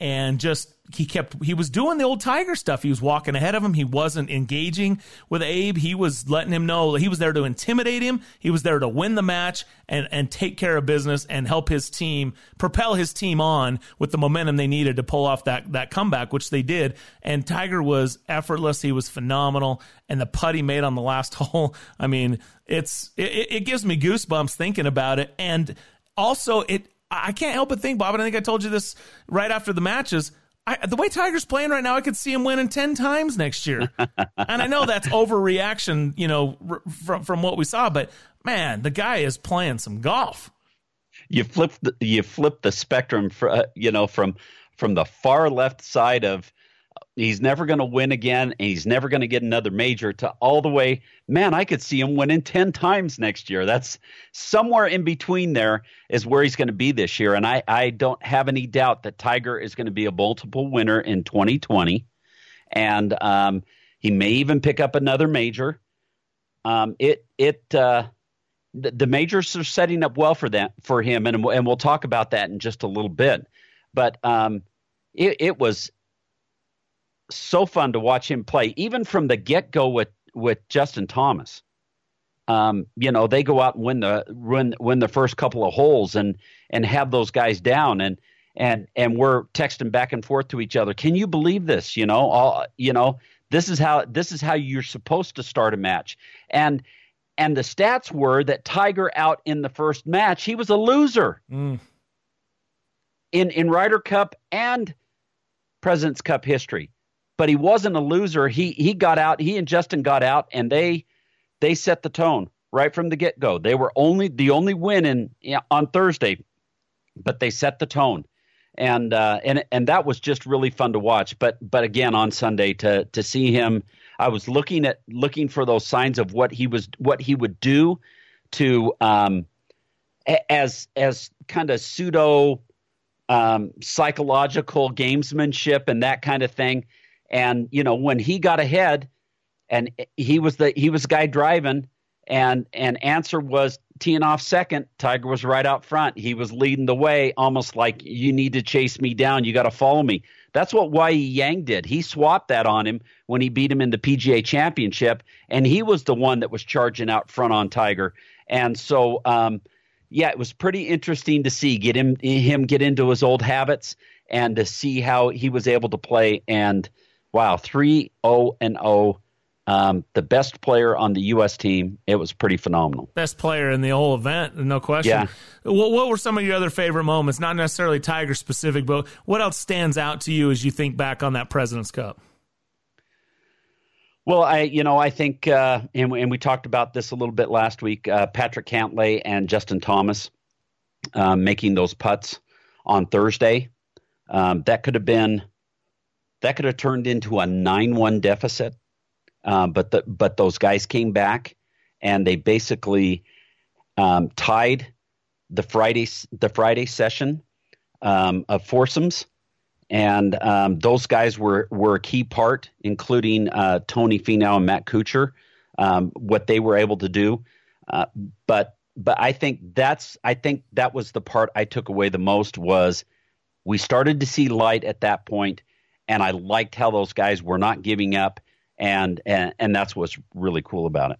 and just he kept he was doing the old tiger stuff. He was walking ahead of him. He wasn't engaging with abe. He was letting him know he was there to intimidate him. He was there to win the match and and take care of business and help his team propel his team on with the momentum they needed to pull off that that comeback which they did. And tiger was effortless. He was phenomenal. And the putt he made on the last hole. I mean it's it, it gives me goosebumps thinking about it. And also it I can't help but think, Bob, and I think I told you this right after the matches. I, the way Tiger's playing right now, I could see him winning ten times next year. and I know that's overreaction, you know, r- from from what we saw. But man, the guy is playing some golf. you flip the, you flip the spectrum for, uh, you know from from the far left side of he's never going to win again and he's never going to get another major to all the way. Man i could see him winning 10 times next year. That's somewhere in between there is where he's going to be this year and i i don't have any doubt that tiger is going to be a multiple winner in 2020 and um he may even pick up another major. Um it it uh the, majors are setting up well for that for him, and and we'll talk about that in just a little bit. But um, it, it was so fun to watch him play, even from the get go with with Justin Thomas. Um, you know, they go out and win the win win the first couple of holes and and have those guys down and and and we're texting back and forth to each other. Can you believe this? You know, all you know, this is how this is how you're supposed to start a match. And and the stats were that Tiger out in the first match, he was a loser Mm. in in Ryder Cup and President's Cup history. But he wasn't a loser. He he got out. He and Justin got out, and they they set the tone right from the get go. They were only the only win in yeah, on Thursday, but they set the tone, and uh, and and that was just really fun to watch. But but again on Sunday to to see him, I was looking at looking for those signs of what he was what he would do to um, as as kind of pseudo um, psychological gamesmanship and that kind of thing. And you know, when he got ahead, and he was the he was the guy driving, and and Ancer was teeing off second, Tiger was right out front. He was leading the way, almost like you need to chase me down. You got to follow me. That's what Y.E. Yang did. He swapped that on him when he beat him in the PGA Championship, and he was the one that was charging out front on Tiger. And so, um, yeah, it was pretty interesting to see get him him get into his old habits and to see how he was able to play. And wow, three zero oh and zero. Oh, um, the best player on the U.S. team. It was pretty phenomenal. Best player in the whole event, no question. Yeah. What, what were some of your other favorite moments? Not necessarily Tiger specific, but what else stands out to you as you think back on that President's Cup? Well, I you know I think uh, and, and we talked about this a little bit last week. Uh, Patrick Cantlay and Justin Thomas uh, making those putts on Thursday. Um, that could have been that could have turned into a nine-one deficit, um, but the, but those guys came back and they basically um, tied the Friday the Friday session um, of foursomes. And um, those guys were were a key part, including uh, Tony Finau and Matt Kuchar, um, what they were able to do. Uh, but but I think that's I think that was the part I took away the most was we started to see light at that point, and I liked how those guys were not giving up, and and, and that's what's really cool about it.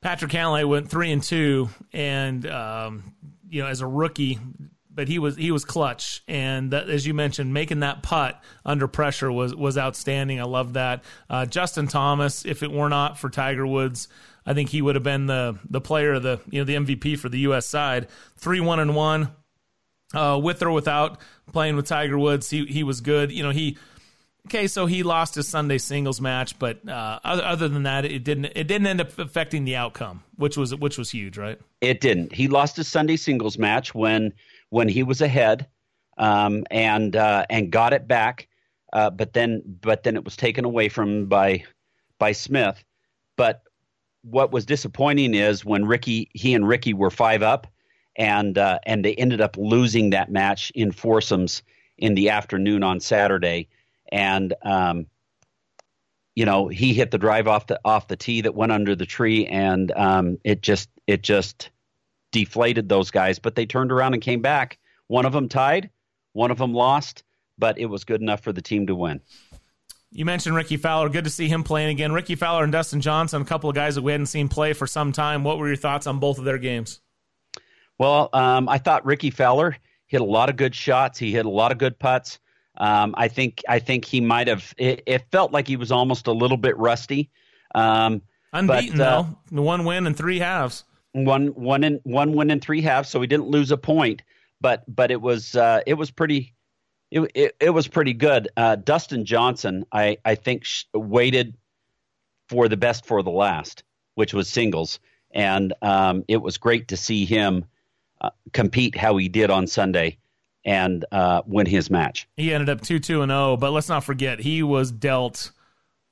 Patrick Cantlay went three and two, and um, you know as a rookie but he was he was clutch, and that, as you mentioned, making that putt under pressure was was outstanding. I love that. Uh, Justin Thomas, if it were not for Tiger Woods, I think he would have been the the player of the you know the MVP for the U.S. side. Three one and one, uh, with or without playing with Tiger Woods, he he was good. You know he. Okay, so he lost his Sunday singles match, but uh, other, other than that, it didn't it didn't end up affecting the outcome, which was which was huge, right? It didn't. He lost his Sunday singles match when when he was ahead um, and uh, and got it back, uh, but then but then it was taken away from by by Smith. But what was disappointing is when Ricky he and Ricky were five up, and uh, and they ended up losing that match in foursomes in the afternoon on Saturday, and um, you know he hit the drive off the off the tee that went under the tree, and um, it just it just deflated those guys, but they turned around and came back. One of them tied, one of them lost, but it was good enough for the team to win. You mentioned Ricky Fowler. Good to see him playing again. Ricky Fowler and Dustin Johnson, a couple of guys that we hadn't seen play for some time. What were your thoughts on both of their games? Well, um, I thought Ricky Fowler hit a lot of good shots. He hit a lot of good putts. Um, I think I think he might have. It, it, felt like he was almost a little bit rusty. Um, Unbeaten but, uh, though, one win and three halves one one in one win in three halves, so he didn't lose a point. But but it was uh, it was pretty it, it, it was pretty good. Uh, Dustin Johnson, I I think sh- waited for the best for the last, which was singles, and um, it was great to see him uh, compete how he did on Sunday and uh, win his match. He ended up two two and zero, oh, but let's not forget he was dealt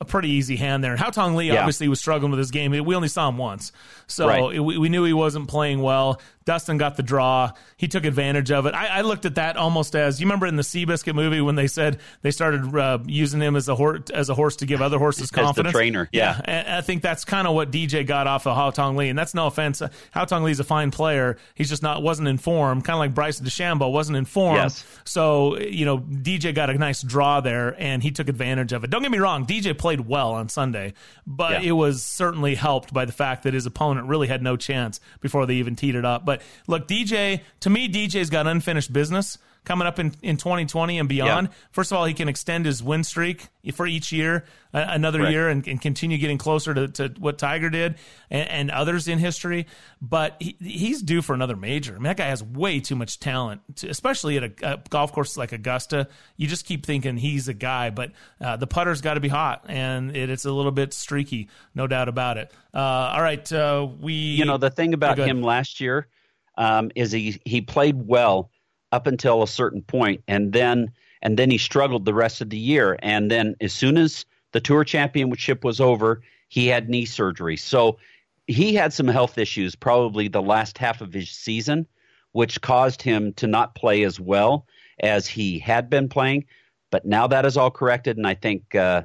a pretty easy hand there. Haotong Li yeah. obviously was struggling with his game. We only saw him once, so right. it, we knew he wasn't playing well. Dustin got the draw. He took advantage of it. I, I looked at that almost as you remember in the Seabiscuit movie when they said they started uh, using him as a horse as a horse to give other horses confidence. Trainer, yeah. yeah. I think that's kind of what DJ got off of Haotong Li, and that's no offense. Hao Haotong Li's a fine player. He's just not wasn't informed, kind of like Bryson DeChambeau wasn't informed. Yes. So you know DJ got a nice draw there, and he took advantage of it. Don't get me wrong, DJ played well on Sunday, but yeah. it was certainly helped by the fact that his opponent really had no chance before they even teed it up. But look, DJ, to me, DJ's got unfinished business coming up in, in 2020 and beyond. Yeah. First of all, he can extend his win streak for each year, uh, another right. year, and, and, continue getting closer to, to what Tiger did and, and others in history. But he, he's due for another major. I mean, that guy has way too much talent, to, especially at a, a, golf course like Augusta. You just keep thinking he's a guy, but uh, the putter's got to be hot, and it, it's a little bit streaky, no doubt about it. Uh, all right, uh, we. You know, the thing about him last year um, is he he played well up until a certain point, and then and then he struggled the rest of the year. And then as soon as the tour championship was over, he had knee surgery. So he had some health issues probably the last half of his season, which caused him to not play as well as he had been playing. But now that is all corrected, and I think uh,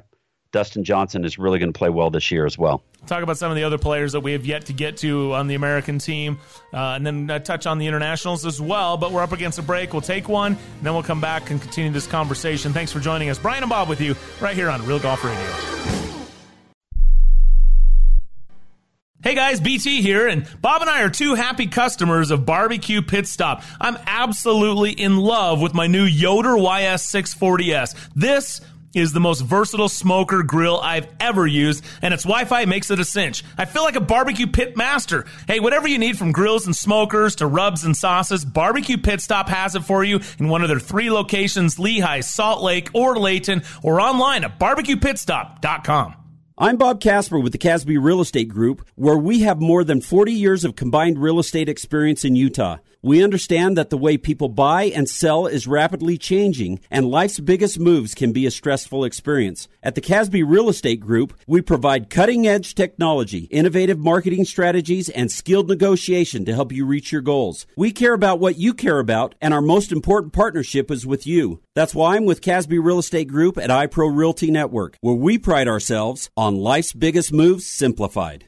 Dustin Johnson is really going to play well this year as well. Talk about some of the other players that we have yet to get to on the American team, uh, and then uh, touch on the internationals as well. But we're up against a break. We'll take one, and then we'll come back and continue this conversation. Thanks for joining us. Brian and Bob with you right here on Real Golf Radio. Hey guys, BT here, and Bob and I are two happy customers of Barbecue Pit Stop. I'm absolutely in love with my new Yoder YS640S. This is the most versatile smoker grill I've ever used, and its Wi-Fi makes it a cinch. I feel like a barbecue pit master. Hey, whatever you need from grills and smokers to rubs and sauces, Barbecue Pit Stop has it for you in one of their three locations, Lehi, Salt Lake, or Layton, or online at barbecuepitstop.com. I'm Bob Casper with the Casby Real Estate Group, where we have more than 40 years of combined real estate experience in Utah. We understand that the way people buy and sell is rapidly changing, and life's biggest moves can be a stressful experience. At the Casby Real Estate Group, we provide cutting edge technology, innovative marketing strategies, and skilled negotiation to help you reach your goals. We care about what you care about, and our most important partnership is with you. That's why I'm with Casby Real Estate Group at iPro Realty Network, where we pride ourselves on life's biggest moves simplified.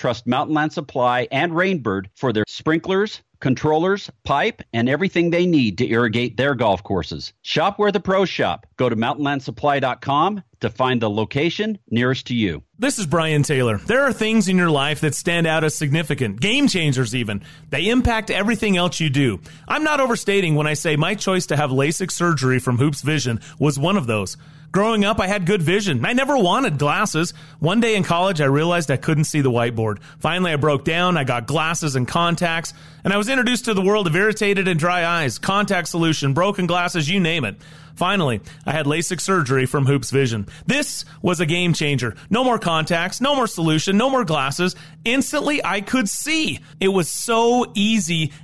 trust Mountain Land Supply and Rainbird for their sprinklers, controllers, pipe, and everything they need to irrigate their golf courses. Shop where the pros shop. Go to mountainlandsupply.com to find the location nearest to you. This is Brian Taylor. There are things in your life that stand out as significant, game changers even. They impact everything else you do. I'm not overstating when I say my choice to have LASIK surgery from Hoopes Vision was one of those. Growing up, I had good vision. I never wanted glasses. One day in college, I realized I couldn't see the whiteboard. Finally, I broke down. I got glasses and contacts, and I was introduced to the world of irritated and dry eyes, contact solution, broken glasses, you name it. Finally, I had LASIK surgery from Hoopes Vision. This was a game changer. No more contacts, no more solution, no more glasses. Instantly, I could see. It was so easy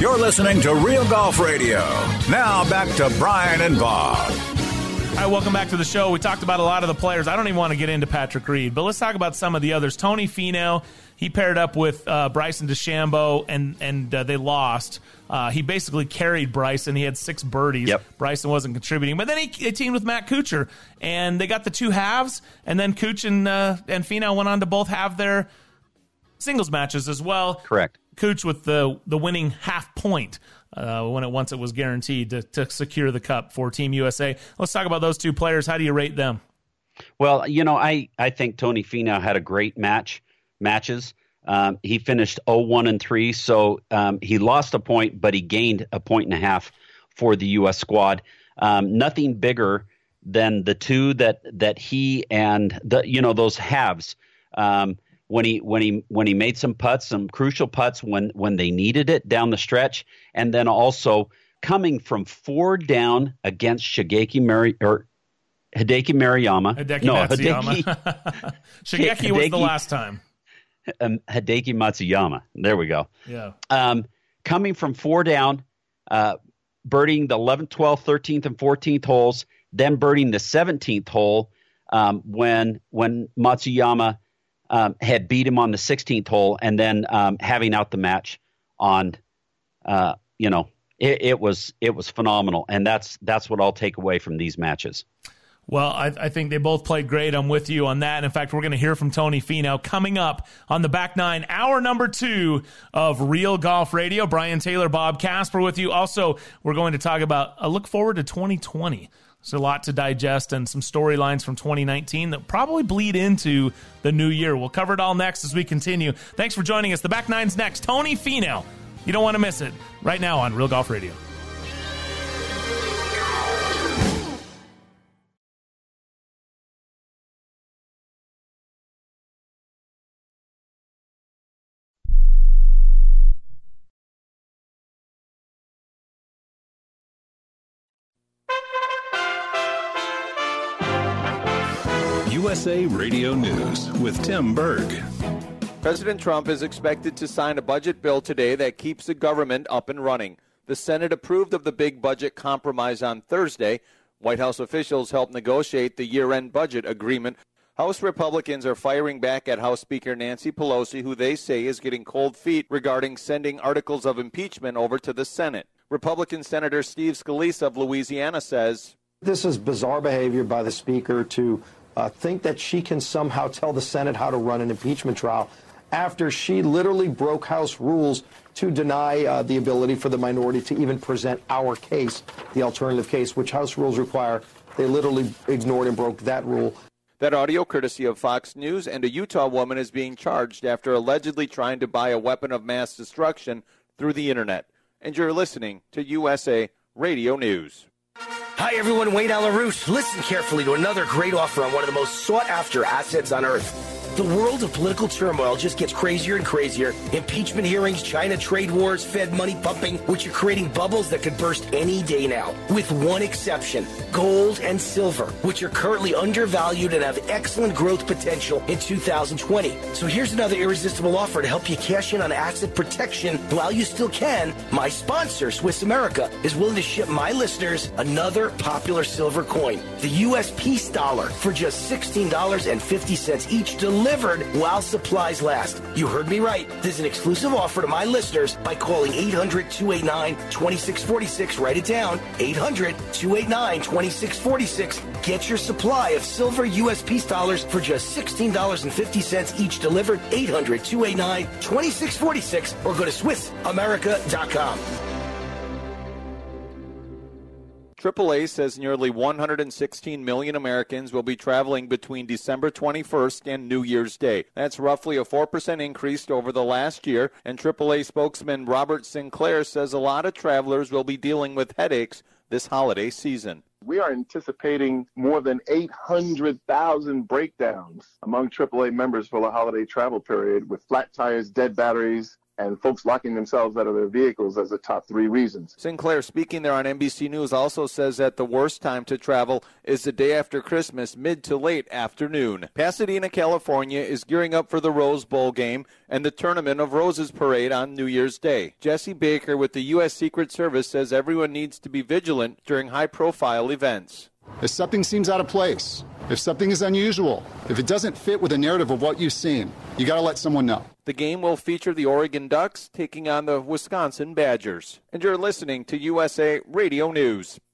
You're listening to Real Golf Radio. Now back to Brian and Bob. All right, welcome back to the show. We talked about a lot of the players. I don't even want to get into Patrick Reed, but let's talk about some of the others. Tony Finau, he paired up with uh, Bryson DeChambeau, and and uh, they lost. Uh, he basically carried Bryson. He had six birdies. Yep. Bryson wasn't contributing, but then he, he teamed with Matt Kuchar, and they got the two halves. And then Kuch and uh, and Finau went on to both have their singles matches as well. Correct. Cooch with the the winning half point uh, when it once it was guaranteed to, to secure the cup for Team USA. Let's talk about those two players. How do you rate them? Well, you know, I, I think Tony Finau had a great match matches. Um, he finished 0-1 and 3, so um, he lost a point, but he gained a point and a half for the U.S. squad. Um, nothing bigger than the two that that he and the you know those halves. Um, when he when he when he made some putts, some crucial putts when when they needed it down the stretch, and then also coming from four down against Shigeki Mari or Hideki Mariyama. Hideki no, Matsuyama. Hideki, Shigeki was the Hideki- last time. um, Hideki Matsuyama. There we go. Yeah. Um, coming from four down, uh, birding the 11th, 12th, 13th, and 14th holes, then birding the 17th hole um, when when Matsuyama um, had beat him on the 16th hole, and then um, having out the match on, uh, you know, it, it was it was phenomenal, and that's that's what I'll take away from these matches. Well, I, I, think they both played great. I'm with you on that. And in fact, we're going to hear from Tony Finau coming up on the back nine, hour number two of Real Golf Radio. Brian Taylor, Bob Casper with you. Also, we're going to talk about a look forward to 2020. There's a lot to digest and some storylines from 2019 that probably bleed into the new year. We'll cover it all next as we continue. Thanks for joining us. The back nine's next. Tony Finau. You don't want to miss it right now on Real Golf Radio. USA Radio News with Tim Berg. President Trump is expected to sign a budget bill today that keeps the government up and running. The Senate approved of the big budget compromise on Thursday. White House officials helped negotiate the year end budget agreement. House Republicans are firing back at House Speaker Nancy Pelosi, who they say is getting cold feet regarding sending articles of impeachment over to the Senate. Republican Senator Steve Scalise of Louisiana says This is bizarre behavior by the Speaker to uh, think that she can somehow tell the Senate how to run an impeachment trial after she literally broke House rules to deny uh, the ability for the minority to even present our case, the alternative case, which House rules require. They literally ignored and broke that rule. That audio courtesy of Fox News, and a Utah woman is being charged after allegedly trying to buy a weapon of mass destruction through the internet. And you're listening to USA Radio News. Hi, everyone. Wayne Root. Listen carefully to another great offer on one of the most sought after assets on earth. The world of political turmoil just gets crazier and crazier. Impeachment hearings, China trade wars, Fed money pumping, which are creating bubbles that could burst any day now. With one exception gold and silver, which are currently undervalued and have excellent growth potential in 2020. So here's another irresistible offer to help you cash in on asset protection while you still can. My sponsor, Swiss America, is willing to ship my listeners another popular silver coin, the US Peace Dollar, for just $16.50 each delivered while supplies last. You heard me right. This is an exclusive offer to my listeners by calling 800 289 2646. Write it down 800 289 2646. Get your supply of silver U.S. peace dollars for just $16.50 each delivered 800 289 2646 or go to SwissAmerica.com. AAA says nearly 116 million Americans will be traveling between December 21st and New Year's Day. That's roughly a 4% increase over the last year, and AAA spokesman Robert Sinclair says a lot of travelers will be dealing with headaches this holiday season. We are anticipating more than 800,000 breakdowns among AAA members for the holiday travel period with flat tires, dead batteries, and folks locking themselves out of their vehicles as the top three reasons. Sinclair, speaking there on NBC News, also says that the worst time to travel is the day after Christmas, mid to late afternoon. Pasadena, California is gearing up for the Rose Bowl game and the Tournament of Roses parade on New Year's Day. Jesse Baker with the U.S. Secret Service says everyone needs to be vigilant during high profile events. If something seems out of place, if something is unusual, if it doesn't fit with the narrative of what you've seen, you got to let someone know. The game will feature the Oregon Ducks taking on the Wisconsin Badgers. And you're listening to USA Radio News.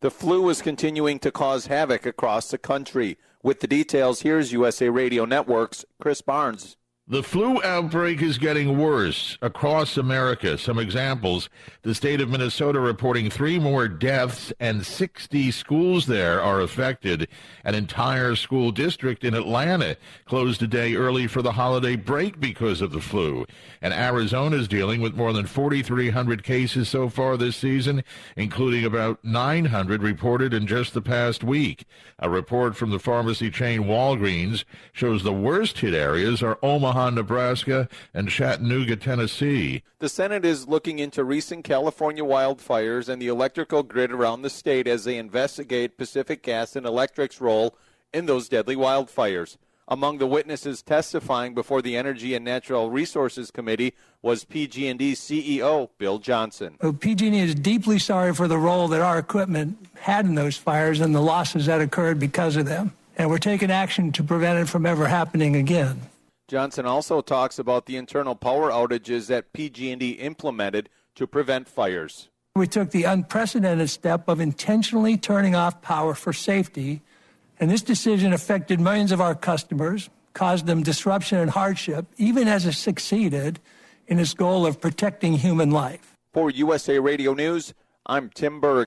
The flu is continuing to cause havoc across the country. With the details, here's USA Radio Network's Chris Barnes. The flu outbreak is getting worse across America. Some examples the state of Minnesota reporting three more deaths, and 60 schools there are affected. An entire school district in Atlanta closed a day early for the holiday break because of the flu. And Arizona is dealing with more than 4,300 cases so far this season, including about 900 reported in just the past week. A report from the pharmacy chain Walgreens shows the worst hit areas are Omaha. Omaha, Nebraska, and Chattanooga, Tennessee. The Senate is looking into recent California wildfires and the electrical grid around the state as they investigate Pacific Gas and Electric's role in those deadly wildfires. Among the witnesses testifying before the Energy and Natural Resources Committee was PG&E CEO Bill Johnson. PG&E is deeply sorry for the role that our equipment had in those fires and the losses that occurred because of them. And we're taking action to prevent it from ever happening again. Johnson also talks about the internal power outages that PG&E implemented to prevent fires. We took the unprecedented step of intentionally turning off power for safety and this decision affected millions of our customers, caused them disruption and hardship, even as it succeeded in its goal of protecting human life. For USA Radio News, I'm Tim Berg.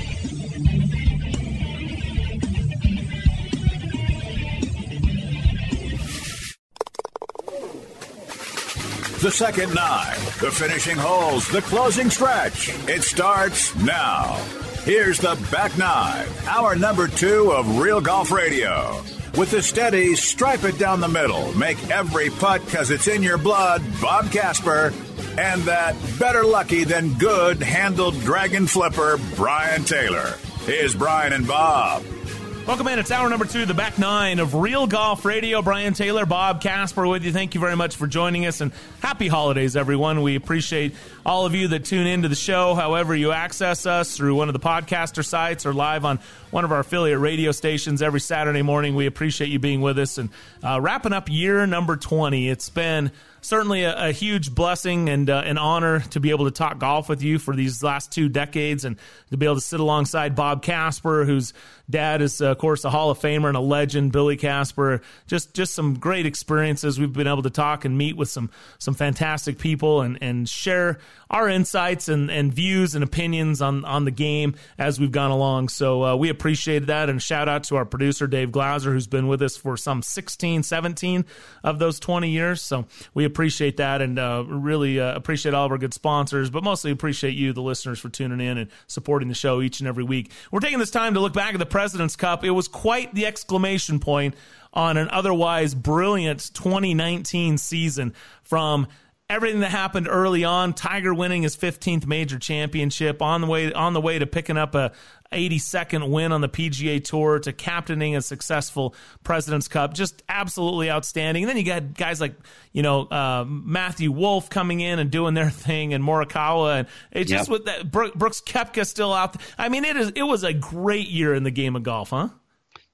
The second nine, the finishing holes, the closing stretch. It starts now. Here's the back nine, our number two of Real Golf Radio. With the steady, stripe it down the middle, make every putt because it's in your blood, Bob Casper, and that better lucky than good handled dragon flipper, Brian Taylor. Here's Brian and Bob. Welcome in. It's hour number two, the back nine of Real Golf Radio. Brian Taylor, Bob Casper with you. Thank you very much for joining us and happy holidays, everyone. We appreciate all of you that tune into the show, however you access us through one of the podcaster sites or live on one of our affiliate radio stations every Saturday morning. We appreciate you being with us and uh, wrapping up year number 20. It's been certainly a, a, huge blessing and uh, an honor to be able to talk golf with you for these last two decades and to be able to sit alongside Bob Casper, whose dad is, of course, a Hall of Famer and a legend, Billy Casper. Just just some great experiences. We've been able to talk and meet with some some fantastic people and, and share our insights and, and views and opinions on, on the game as we've gone along. So uh, we appreciate that. And shout out to our producer, Dave Glauser, who's been with us for some 16, 17 of those 20 years. So we appreciate that and uh, really uh, appreciate all of our good sponsors, but mostly appreciate you, the listeners, for tuning in and supporting the show each and every week. We're taking this time to look back at the President's Cup. It was quite the exclamation point on an otherwise brilliant 2019 season from everything that happened early on, Tiger winning his 15th major championship on the way on the way to picking up a 82nd win on the PGA Tour to captaining a successful President's Cup, just absolutely outstanding. And then you got guys like you know uh, Matthew Wolff coming in and doing their thing, and Morikawa, and it just with that Brooks Koepka still out. There. I mean, it is it was a great year in the game of golf, huh?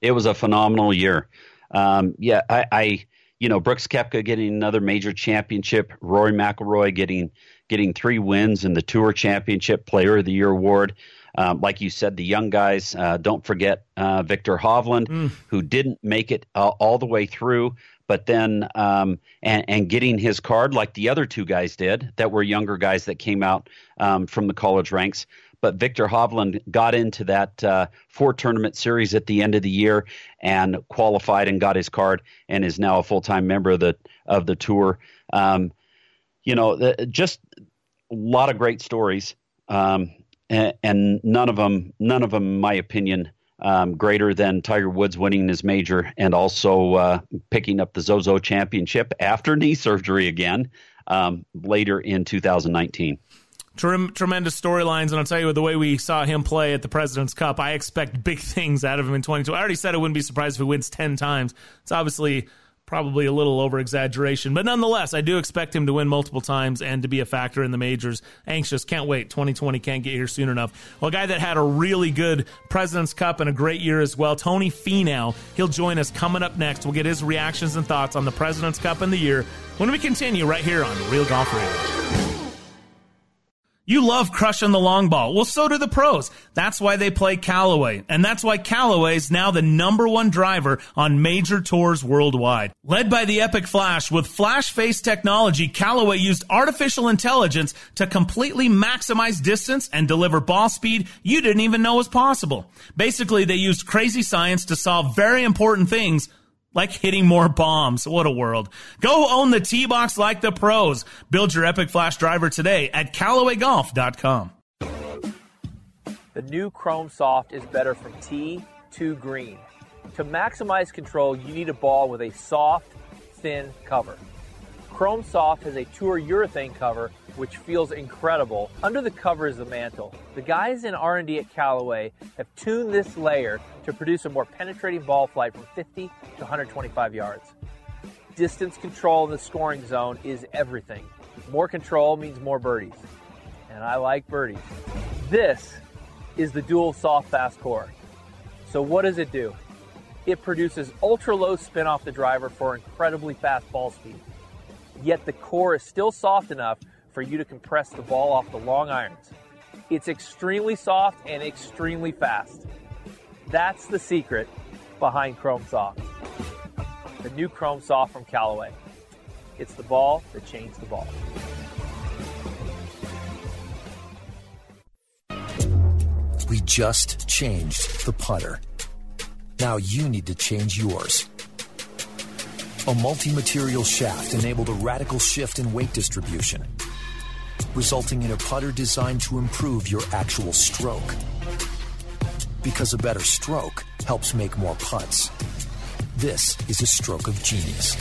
It was a phenomenal year. Um, yeah, I, I you know, Brooks Koepka getting another major championship, Rory McIlroy getting getting three wins in the Tour Championship Player of the Year award. Um, like you said, the young guys. Uh, don't forget uh, Viktor Hovland, mm. who didn't make it uh, all the way through, but then um, and, and getting his card like the other two guys did, that were younger guys that came out um, from the college ranks but Viktor Hovland got into that uh, four tournament series at the end of the year and qualified and got his card and is now a full time member of the of the tour. Um, you know, the, just a lot of great stories, um, and, none of them, none of them, in my opinion, um, greater than Tiger Woods winning his major and also uh, picking up the Zozo Championship after knee surgery again um, later in 2019. Trem- tremendous storylines, and I'll tell you, the way we saw him play at the President's Cup, I expect big things out of him in 2022. I already said I wouldn't be surprised if he wins 10 times. It's obviously probably a little over exaggeration. But nonetheless, I do expect him to win multiple times and to be a factor in the majors. Anxious, can't wait. 2020 can't get here soon enough. Well, a guy that had a really good President's Cup and a great year as well, Tony Finau. He'll join us coming up next. We'll get his reactions and thoughts on the President's Cup and the year when we continue right here on Real Golf Radio. You love crushing the long ball. Well, so do the pros. That's why they play Callaway. And that's why Callaway is now the number one driver on major tours worldwide. Led by the Epic Flash with Flash Face technology, Callaway used artificial intelligence to completely maximize distance and deliver ball speed you didn't even know was possible. Basically, they used crazy science to solve very important things like hitting more bombs. What a world. Go own the tee box like the pros. Build your Epic Flash driver today at CallawayGolf.com. The new Chrome Soft is better from tee to green. To maximize control, you need a ball with a soft, thin cover. Chrome Soft has a tour urethane cover which feels incredible. Under the cover is the mantle. The guys in R&D at Callaway have tuned this layer to produce a more penetrating ball flight from 50 to 125 yards. Distance control in the scoring zone is everything. More control means more birdies. And I like birdies. This is the dual soft fast core. So what does it do? It produces ultra low spin off the driver for incredibly fast ball speed. Yet the core is still soft enough for you to compress the ball off the long irons. It's extremely soft and extremely fast. That's the secret behind Chrome Soft. The new Chrome Soft from Callaway. It's the ball that changed the ball. We just changed the putter. Now you need to change yours. A multi material shaft enabled a radical shift in weight distribution resulting in a putter designed to improve your actual stroke. Because a better stroke helps make more putts. This is a stroke of genius.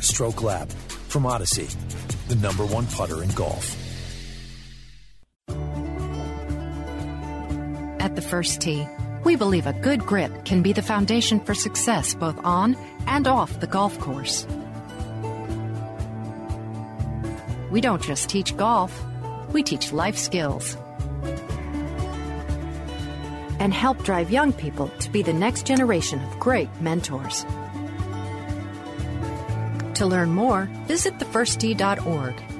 Stroke Lab from Odyssey, the number one putter in golf. At the first tee, we believe a good grip can be the foundation for success both on and off the golf course. We don't just teach golf, we teach life skills. And help drive young people to be the next generation of great mentors. To learn more, visit thefirsttee.org.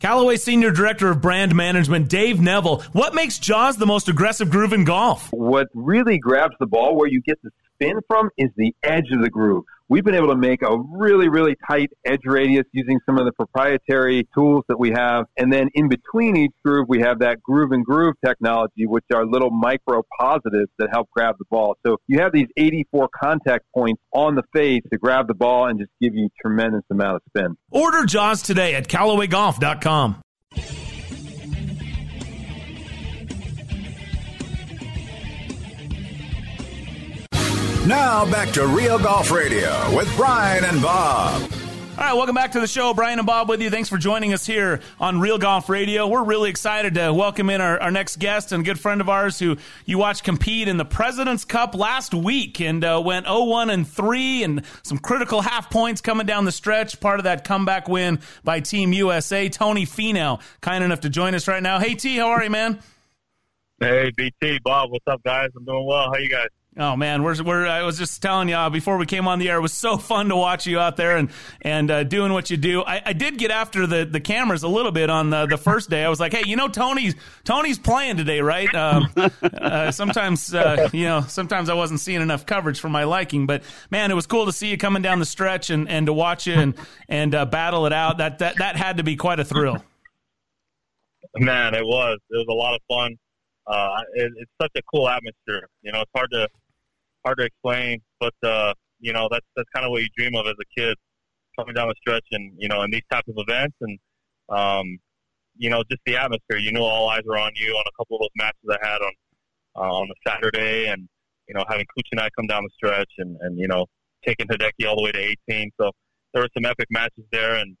Callaway Senior Director of Brand Management, Dave Neville. What makes Jaws the most aggressive groove in golf? What really grabs the ball where you get the spin from is the edge of the groove we've been able to make a really, really tight edge radius using some of the proprietary tools that we have. And then in between each groove, we have that groove and groove technology, which are little micro positives that help grab the ball. So you have these 84 contact points on the face to grab the ball and just give you tremendous amount of spin. Order Jaws today at CallawayGolf.com. Now back to Real Golf Radio with Brian and Bob. All right, welcome back to the show. Brian and Bob with you. Thanks for joining us here on Real Golf Radio. We're really excited to welcome in our, our next guest and good friend of ours who you watched compete in the President's Cup last week and uh, went 0-1 and 3 and some critical half points coming down the stretch. Part of that comeback win by Team USA. Tony Finau, kind enough to join us right now. Hey, T, how are you, man? Hey, BT, Bob, what's up, guys? I'm doing well. How you guys? Oh man, we're, we're I was just telling you uh, before we came on the air. It was so fun to watch you out there and and uh, doing what you do. I, I, did get after the, the cameras a little bit on the, the first day. I was like, hey, you know, Tony's Tony's playing today, right? Um, uh, sometimes uh, you know, sometimes I wasn't seeing enough coverage for my liking, but man, it was cool to see you coming down the stretch and, and to watch you and and uh, battle it out. That that that had to be quite a thrill. Man, it was. It was a lot of fun. Uh, it, it's such a cool atmosphere. You know, it's hard to hard to explain, but uh, you know that's that's kind of what you dream of as a kid, coming down the stretch and you know in these types of events and um, you know just the atmosphere. You know, all eyes were on you on a couple of those matches I had on uh, on the Saturday, and you know having Kuch and I come down the stretch and and you know taking Hideki all the way to 18. So there were some epic matches there, and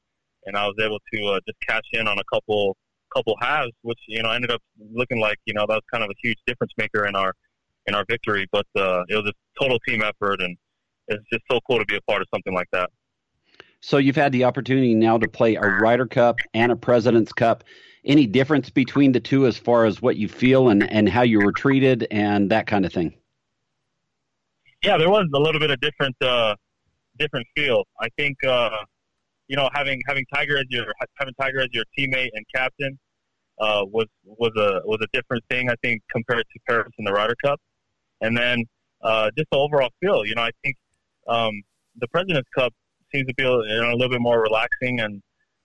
and I was able to uh, just cash in on a couple couple halves, which you know ended up looking like you know that was kind of a huge difference maker in our in our victory. But uh, it was a total team effort, and it's just so cool to be a part of something like that. So you've had the opportunity now to play a Ryder Cup and a President's Cup. Any difference between the two as far as what you feel and, and how you were treated and that kind of thing? Yeah, there was a little bit of different uh, different feel. I think uh, you know having having Tiger as your having Tiger as your teammate and captain uh, was was a was a different thing. I think compared to Paris and the Ryder Cup, and then uh, just the overall feel. You know, I think um, the President's Cup seems to be a, you know, a little bit more relaxing, and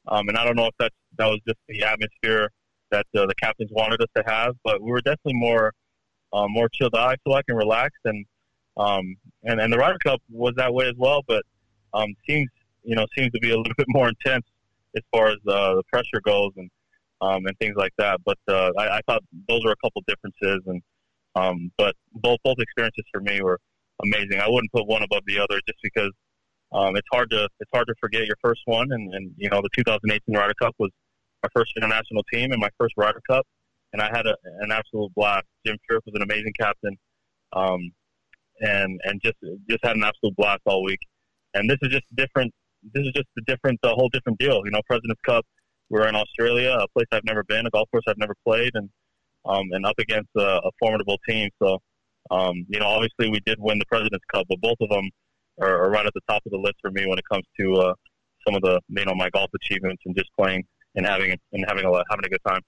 um, and I don't know if that that was just the atmosphere that uh, the captains wanted us to have, but we were definitely more uh, more chilled out. I feel like and relaxed, and um, and and the Ryder Cup was that way as well, but um, seems you know seems to be a little bit more intense as far as uh, the pressure goes, and um, and things like that. But uh, I, I thought those were a couple differences, and um, but both both experiences for me were amazing. I wouldn't put one above the other just because um, it's hard to it's hard to forget your first one, and, and you know the 2018 Ryder Cup was my first international team and my first Ryder Cup, and I had a, an absolute blast. Jim Furyk was an amazing captain, um, and and just just had an absolute blast all week. And this is just different. This is just a different, a whole different deal. You know, President's Cup. We're in Australia, a place I've never been, a golf course I've never played, and um, and up against a, a formidable team. So, um, you know, obviously we did win the President's Cup, but both of them are, are right at the top of the list for me when it comes to uh, some of the you know my golf achievements and just playing and having and having a having a good time.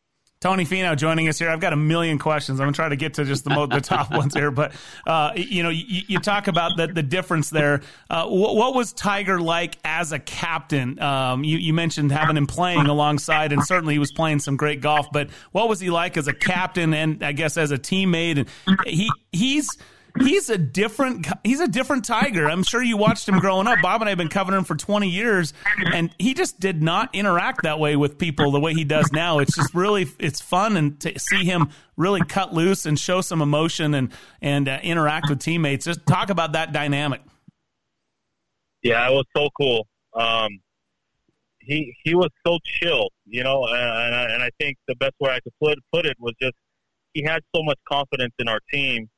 Tony Finau joining us here. I've got a million questions. I'm going to try to get to just the, mo- the top ones here. But, uh, you know, you, you, talk about the, the difference there. Uh, what, what, was Tiger like as a captain? Um, you, you, mentioned having him playing alongside, and certainly he was playing some great golf. But what was he like as a captain and I guess as a teammate? And he he's – he's a different he's a different tiger. I'm sure you watched him growing up. Bob and I have been covering him for 20 years, and he just did not interact that way with people the way he does now. It's just really it's fun and to see him really cut loose and show some emotion and and uh, interact with teammates. Just talk about that dynamic. Yeah, it was so cool. Um, he he was so chill, you know, and I, and I think the best way I could put put it was just he had so much confidence in our team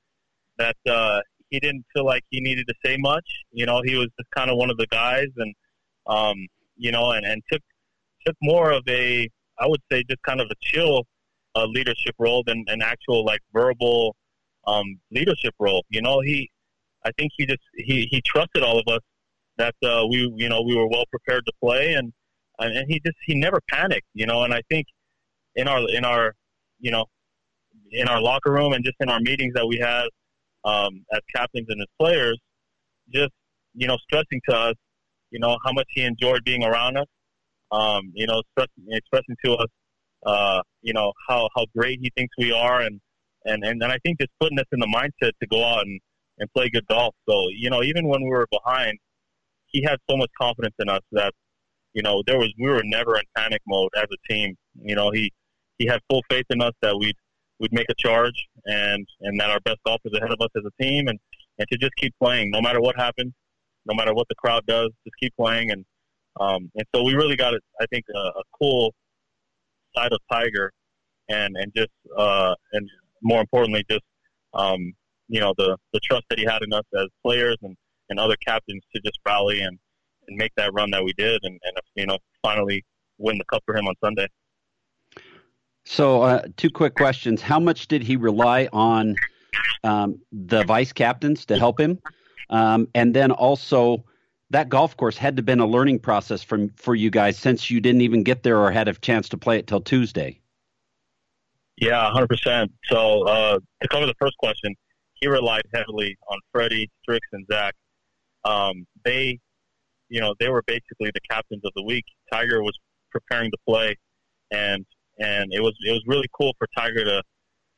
that uh, he didn't feel like he needed to say much. You know, he was just kind of one of the guys, and um, you know, and, and took took more of a, I would say, just kind of a chill uh, leadership role than an actual like verbal um, leadership role. You know, he, I think he just he he trusted all of us that uh, we you know we were well prepared to play, and and he just he never panicked. You know, and I think in our in our you know in our locker room and just in our meetings that we had um, as captains and as players, just you know stressing to us, you know how much he enjoyed being around us. Um, you know, expressing, expressing to us, uh, you know how how great he thinks we are, and and and, and I think just putting us in the mindset to go out and and play good golf. So you know, even when we were behind, he had so much confidence in us that you know there was we were never in panic mode as a team. You know, he he had full faith in us that we'd we'd make a charge and and that our best golfers ahead of us as a team and and to just keep playing no matter what happens, no matter what the crowd does, just keep playing and um, and so we really got it I think a, a cool side of Tiger and and just uh, and more importantly just um, you know the the trust that he had in us as players and and other captains to just rally and and make that run that we did and and you know finally win the cup for him on Sunday. So, uh, two quick questions. How much did he rely on um, the vice captains to help him? Um, and then also, that golf course had to been a learning process from, for you guys since you didn't even get there or had a chance to play it till Tuesday. Yeah, 100%. So, uh, to cover the first question, he relied heavily on Freddie, Strix, and Zach. Um, they, you know, they were basically the captains of the week. Tiger was preparing to play, and and it was it was really cool for Tiger to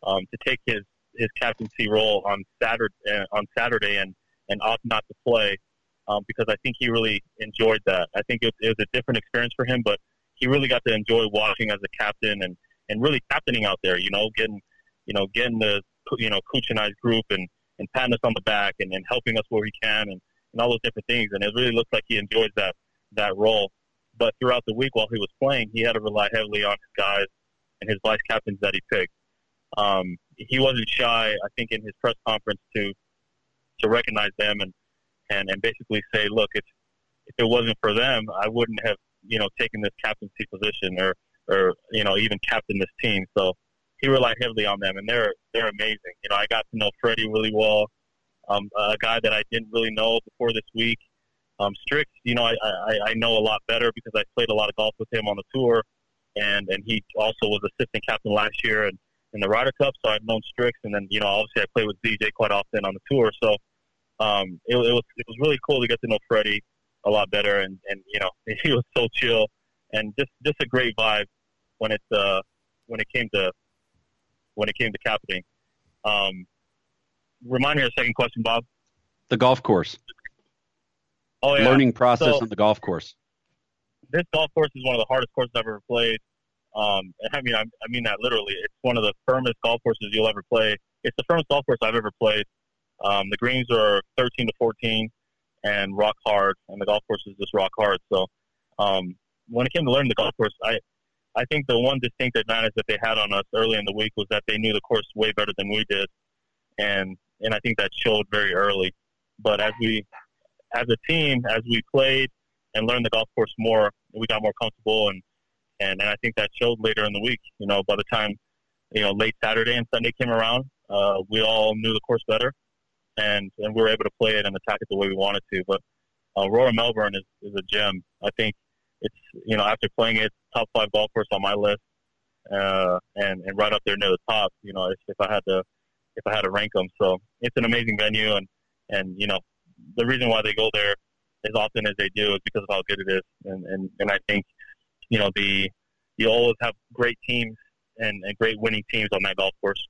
um, to take his his captaincy role on Saturday uh, on Saturday and and opt not to play um, because I think he really enjoyed that. I think it, it was a different experience for him, but he really got to enjoy watching as a captain and and really captaining out there. You know, getting you know getting the you know Kuchinized group and and patting us on the back and, and helping us where he can and, and all those different things. And it really looks like he enjoys that that role. But throughout the week while he was playing, he had to rely heavily on his guys and his vice captains that he picked. Um, he wasn't shy. I think in his press conference to to recognize them and and and basically say, look, if if it wasn't for them, I wouldn't have you know taken this captaincy position or or you know even captain this team. So he relied heavily on them, and they're they're amazing. You know, I got to know Freddie really well, um, a guy that I didn't really know before this week. Um, Strix, you know, I, I I know a lot better because I played a lot of golf with him on the tour, and and he also was assistant captain last year and in the Ryder Cup, so I've known Strix, and then you know obviously I play with DJ quite often on the tour, so um, it, it was it was really cool to get to know Freddie a lot better, and and you know he was so chill and just just a great vibe when it uh, when it came to when it came to captaining. Um, remind me of the second question, Bob. The golf course. Oh yeah, learning process so, on the golf course. This golf course is one of the hardest courses I've ever played. Um, I mean, I, I mean that literally. It's one of the firmest golf courses you'll ever play. It's the firmest golf course I've ever played. Um, the greens are 13 to 14 and rock hard, and the golf course is just rock hard. So, um, when it came to learning the golf course, I, I think the one distinct advantage that they had on us early in the week was that they knew the course way better than we did, and and I think that showed very early. But as we, as a team, as we played and learned the golf course more, we got more comfortable, and and, and I think that showed later in the week. You know, by the time you know late Saturday and Sunday came around, uh, we all knew the course better, and and we were able to play it and attack it the way we wanted to. But uh, Royal Melbourne is, is a gem. I think it's you know after playing it, top five golf course on my list, uh, and and right up there near the top. You know, if, if I had to if I had to rank them, so it's an amazing venue, and and you know the reason why they go there as often as they do is because of how good it is, and and, and I think you know the you always have great teams and, and great winning teams on that golf course.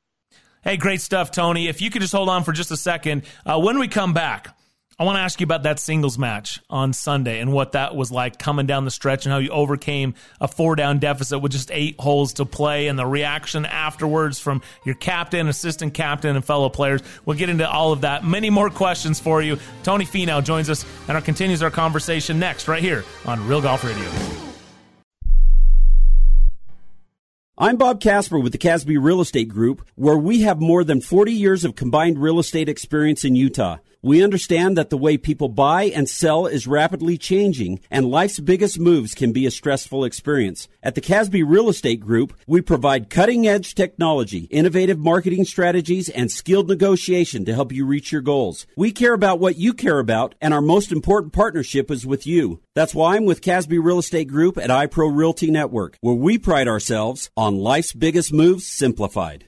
Hey, great stuff, Tony. If you could just hold on for just a second. Uh, when we come back, I want to ask you about that singles match on Sunday and what that was like coming down the stretch and how you overcame a four down deficit with just eight holes to play and the reaction afterwards from your captain, assistant captain, and fellow players. We'll get into all of that. Many more questions for you. Tony Finau joins us and our, continues our conversation next, right here on Real Golf Radio. I'm Bob Casper with the Casby Real Estate Group, where we have more than 40 years of combined real estate experience in Utah. We understand that the way people buy and sell is rapidly changing, and life's biggest moves can be a stressful experience. At the Casby Real Estate Group, we provide cutting edge technology, innovative marketing strategies, and skilled negotiation to help you reach your goals. We care about what you care about, and our most important partnership is with you. That's why I'm with Casby Real Estate Group at iPro Realty Network, where we pride ourselves on life's biggest moves simplified.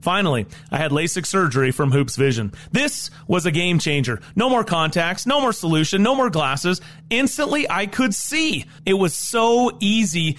Finally, I had LASIK surgery from Hoopes Vision. This was a game changer. No more contacts, no more solution, no more glasses. Instantly, I could see. It was so easy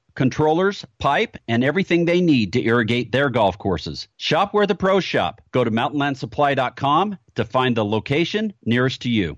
controllers, pipe, and everything they need to irrigate their golf courses. Shop where the pros shop. Go to mountainlandsupply.com to find the location nearest to you.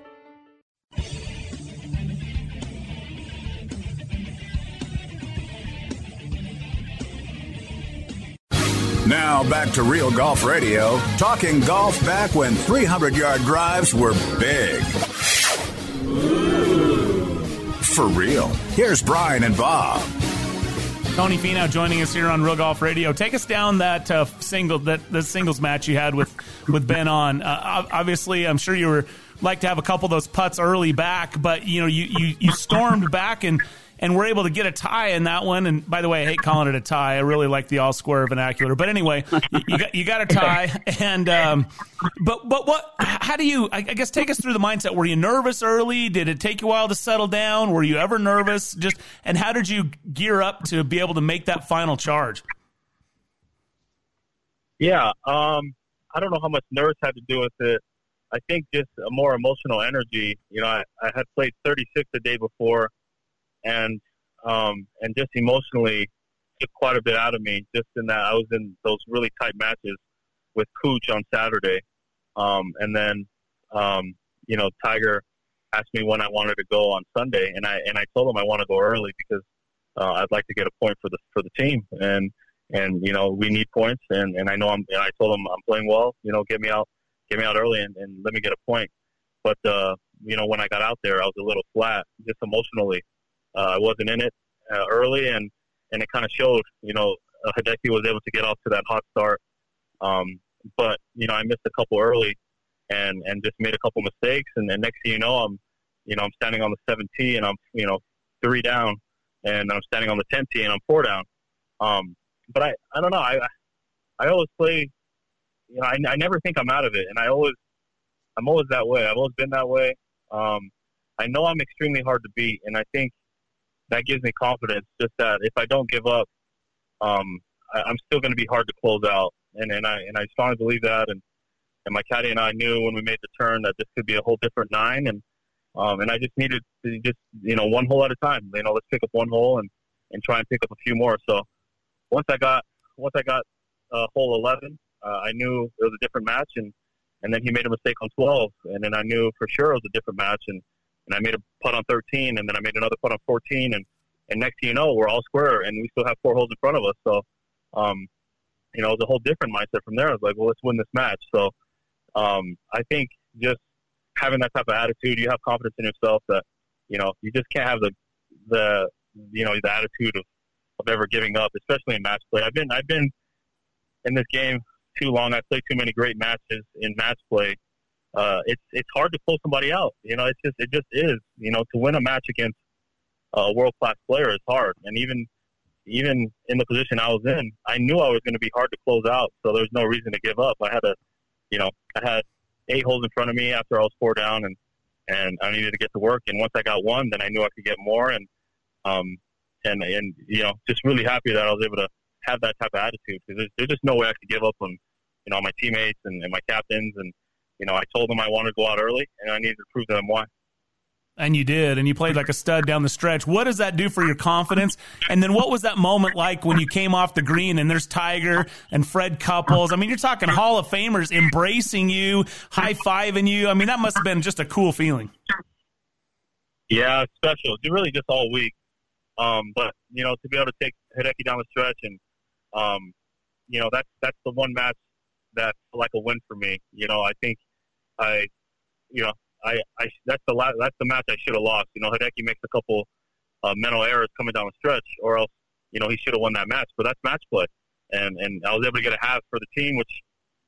Now back to Real Golf Radio, talking golf back when 300 yard drives were big. For real. Here's Brian and Bob. Tony Finau joining us here on Real Golf Radio. Take us down that uh, single that the singles match you had with with Ben on. Uh, obviously, I'm sure you were like to have a couple of those putts early back, but you know you you, you stormed back and and we're able to get a tie in that one. And by the way, I hate calling it a tie. I really like the all square vernacular. But anyway, you got you got a tie. And um, but but what? How do you? I guess take us through the mindset. Were you nervous early? Did it take you a while to settle down? Were you ever nervous? Just and how did you gear up to be able to make that final charge? Yeah, um, I don't know how much nerves had to do with it. I think just a more emotional energy. You know, I, I had played 36 the day before and um, and just emotionally took quite a bit out of me. Just in that I was in those really tight matches with Kuch on Saturday, um, and then um, you know Tiger asked me when I wanted to go on Sunday, and I and I told him I want to go early because uh, I'd like to get a point for the for the team, and and you know we need points, and and I know I'm. And I told him I'm playing well. You know, get me out, get me out early, and, and let me get a point. But uh, you know, when I got out there, I was a little flat, just emotionally. Uh, I wasn't in it uh, early, and and it kind of showed. You know, uh, Hideki was able to get off to that hot start, um, but you know I missed a couple early, and and just made a couple mistakes, and then next thing you know, I'm you know I'm standing on the seventh tee, and I'm you know three down, and I'm standing on the tenth tee, and I'm four down. Um, but I I don't know I I always play. You know, I, I never think I'm out of it, and I always I'm always that way. I've always been that way. Um, I know I'm extremely hard to beat, and I think that gives me confidence. Just that if I don't give up, um, I, I'm still going to be hard to close out, and and I and I strongly believe that. And and my caddy and I knew when we made the turn that this could be a whole different nine, and um, and I just needed to just you know one hole at a time. You know, let's pick up one hole and and try and pick up a few more. So once I got once I got uh, hole eleven, uh, I knew it was a different match, and and then he made a mistake on twelve, and then I knew for sure it was a different match, and and I made a putt on 13, and then I made another putt on 14, and and next thing you know, we're all square, and we still have four holes in front of us. So, um, you know, it's a whole different mindset from there. I was like, well, let's win this match. So, um, I think just having that type of attitude, you have confidence in yourself that you know you just can't have the the you know the attitude of, of ever giving up, especially in match play. I've been I've been in this game too long. I've played too many great matches in match play uh, it's it's hard to pull somebody out. You know, it's just it just is. You know, to win a match against a world class player is hard, and even even in the position I was in, I knew I was going to be hard to close out. So there's no reason to give up. I had a, you know, I had eight holes in front of me after I was four down, and and I needed to get to work. And once I got one, then I knew I could get more. And um and and you know, just really happy that I was able to have that type of attitude because there's, there's just no way I could give up on you know my teammates and, and my captains and you know, I told them I wanted to go out early, and I needed to prove to them why. And you did, and you played like a stud down the stretch. What does that do for your confidence? And then what was that moment like when you came off the green and there's Tiger and Fred Couples? I mean, you're talking Hall of Famers embracing you, high fiving you. I mean, that must have been just a cool feeling. Yeah, special. Really just all week. Um, but you know, to be able to take Hideki down the stretch and um, you know, that's that's the one match that's like a win for me. You know, I think I, you know, I, I that's the last, that's the match I should have lost. You know, Hideki makes a couple uh, mental errors coming down the stretch, or else you know he should have won that match. But that's match play, and and I was able to get a half for the team, which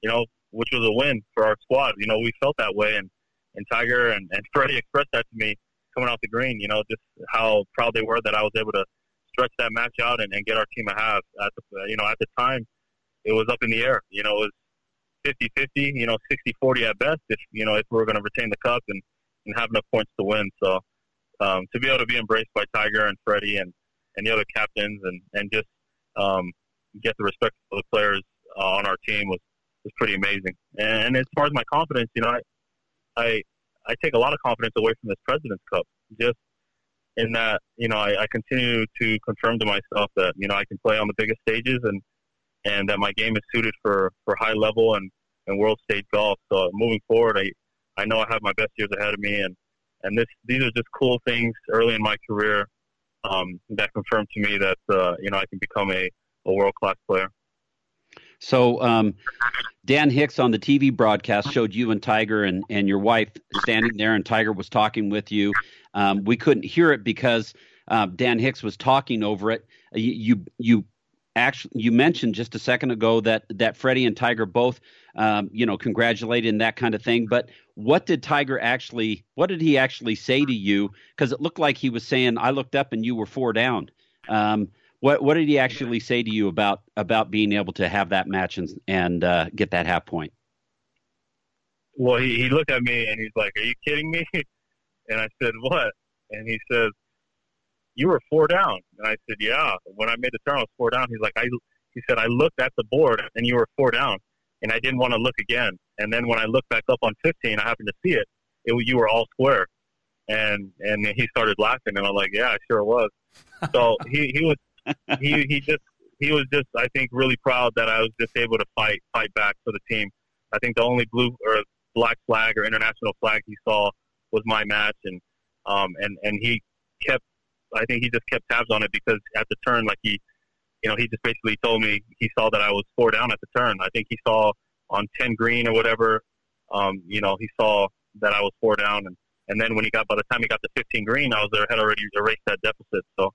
you know, which was a win for our squad. You know, we felt that way, and and Tiger and and Freddie expressed that to me coming off the green. You know, just how proud they were that I was able to stretch that match out and, and get our team a half. At the, you know, at the time, it was up in the air. You know, it was 50-50, you know, 60-40 at best if, you know, if we were going to retain the cup and, and have enough points to win. So um, to be able to be embraced by Tiger and Freddie and, and the other captains and, and just um, get the respect of the players uh, on our team was, was pretty amazing. And as far as my confidence, you know, I, I, I take a lot of confidence away from this President's Cup. Just in that, you know, I, I continue to confirm to myself that, you know, I can play on the biggest stages and, and that my game is suited for, for high level and, and world stage golf. So moving forward, I, I know I have my best years ahead of me and, and this, these are just cool things early in my career, um, that confirm to me that, uh, you know, I can become a, a world class player. So um, Dan Hicks on the TV broadcast showed you and Tiger and, and your wife standing there, and Tiger was talking with you. Um, we couldn't hear it because uh, Dan Hicks was talking over it. You, you, you actually you mentioned just a second ago that that Freddie and Tiger both um, you know congratulated and that kind of thing. But what did Tiger actually? What did he actually say to you? Because it looked like he was saying, "I looked up and you were four down." Um, what what did he actually say to you about about being able to have that match and and uh, get that half point? Well, he, he looked at me and he's like, "Are you kidding me?" And I said, "What?" And he says, "You were four down." And I said, "Yeah." When I made the turn, I was four down. He's like, "I," he said, "I looked at the board and you were four down, and I didn't want to look again. And then when I looked back up on 15, I happened to see it. It you were all square." And and he started laughing, and I'm like, "Yeah, I sure was." So he he was he he just he was just I think really proud that I was just able to fight fight back for the team. I think the only blue or black flag or international flag he saw was my match, and um and and he kept I think he just kept tabs on it because at the turn like he you know he just basically told me he saw that I was four down at the turn. I think he saw on ten green or whatever. Um, you know he saw that I was four down, and and then when he got by the time he got to 15 green, I was there had already erased that deficit. So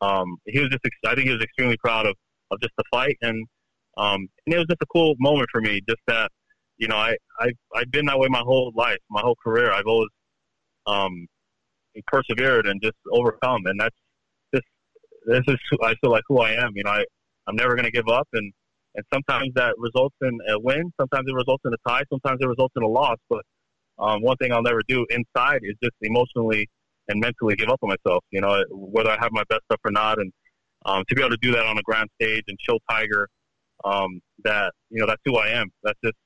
um, he was just, I think he was extremely proud of, of just the fight. And, um, and it was just a cool moment for me, just that, you know, I, I, I've been that way my whole life, my whole career. I've always, um, persevered and just overcome. And that's just, this is, I feel like who I am. You know, I, I'm never going to give up. And, and sometimes that results in a win. Sometimes it results in a tie. Sometimes it results in a loss. But, um, one thing I'll never do inside is just emotionally and mentally give up on myself. You know, whether I have my best stuff or not, and um, to be able to do that on a grand stage and show Tiger um, that you know that's who I am. That's just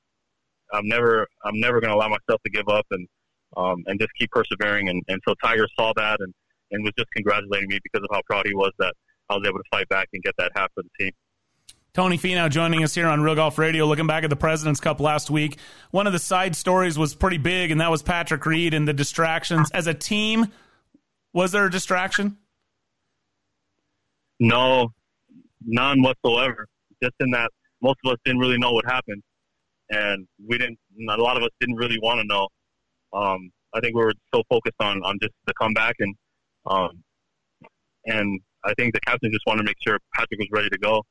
I'm never I'm never going to allow myself to give up and um, and just keep persevering. And, and so Tiger saw that and and was just congratulating me because of how proud he was that I was able to fight back and get that half for the team. Tony Finau joining us here on Real Golf Radio. Looking back at the President's Cup last week, one of the side stories was pretty big, and that was Patrick Reed and the distractions. As a team, was there a distraction? No, none whatsoever. Just in that most of us didn't really know what happened, and we didn't. A lot of us didn't really want to know. Um, I think we were so focused on on just the comeback, and um, and I think the captain just wanted to make sure Patrick was ready to go,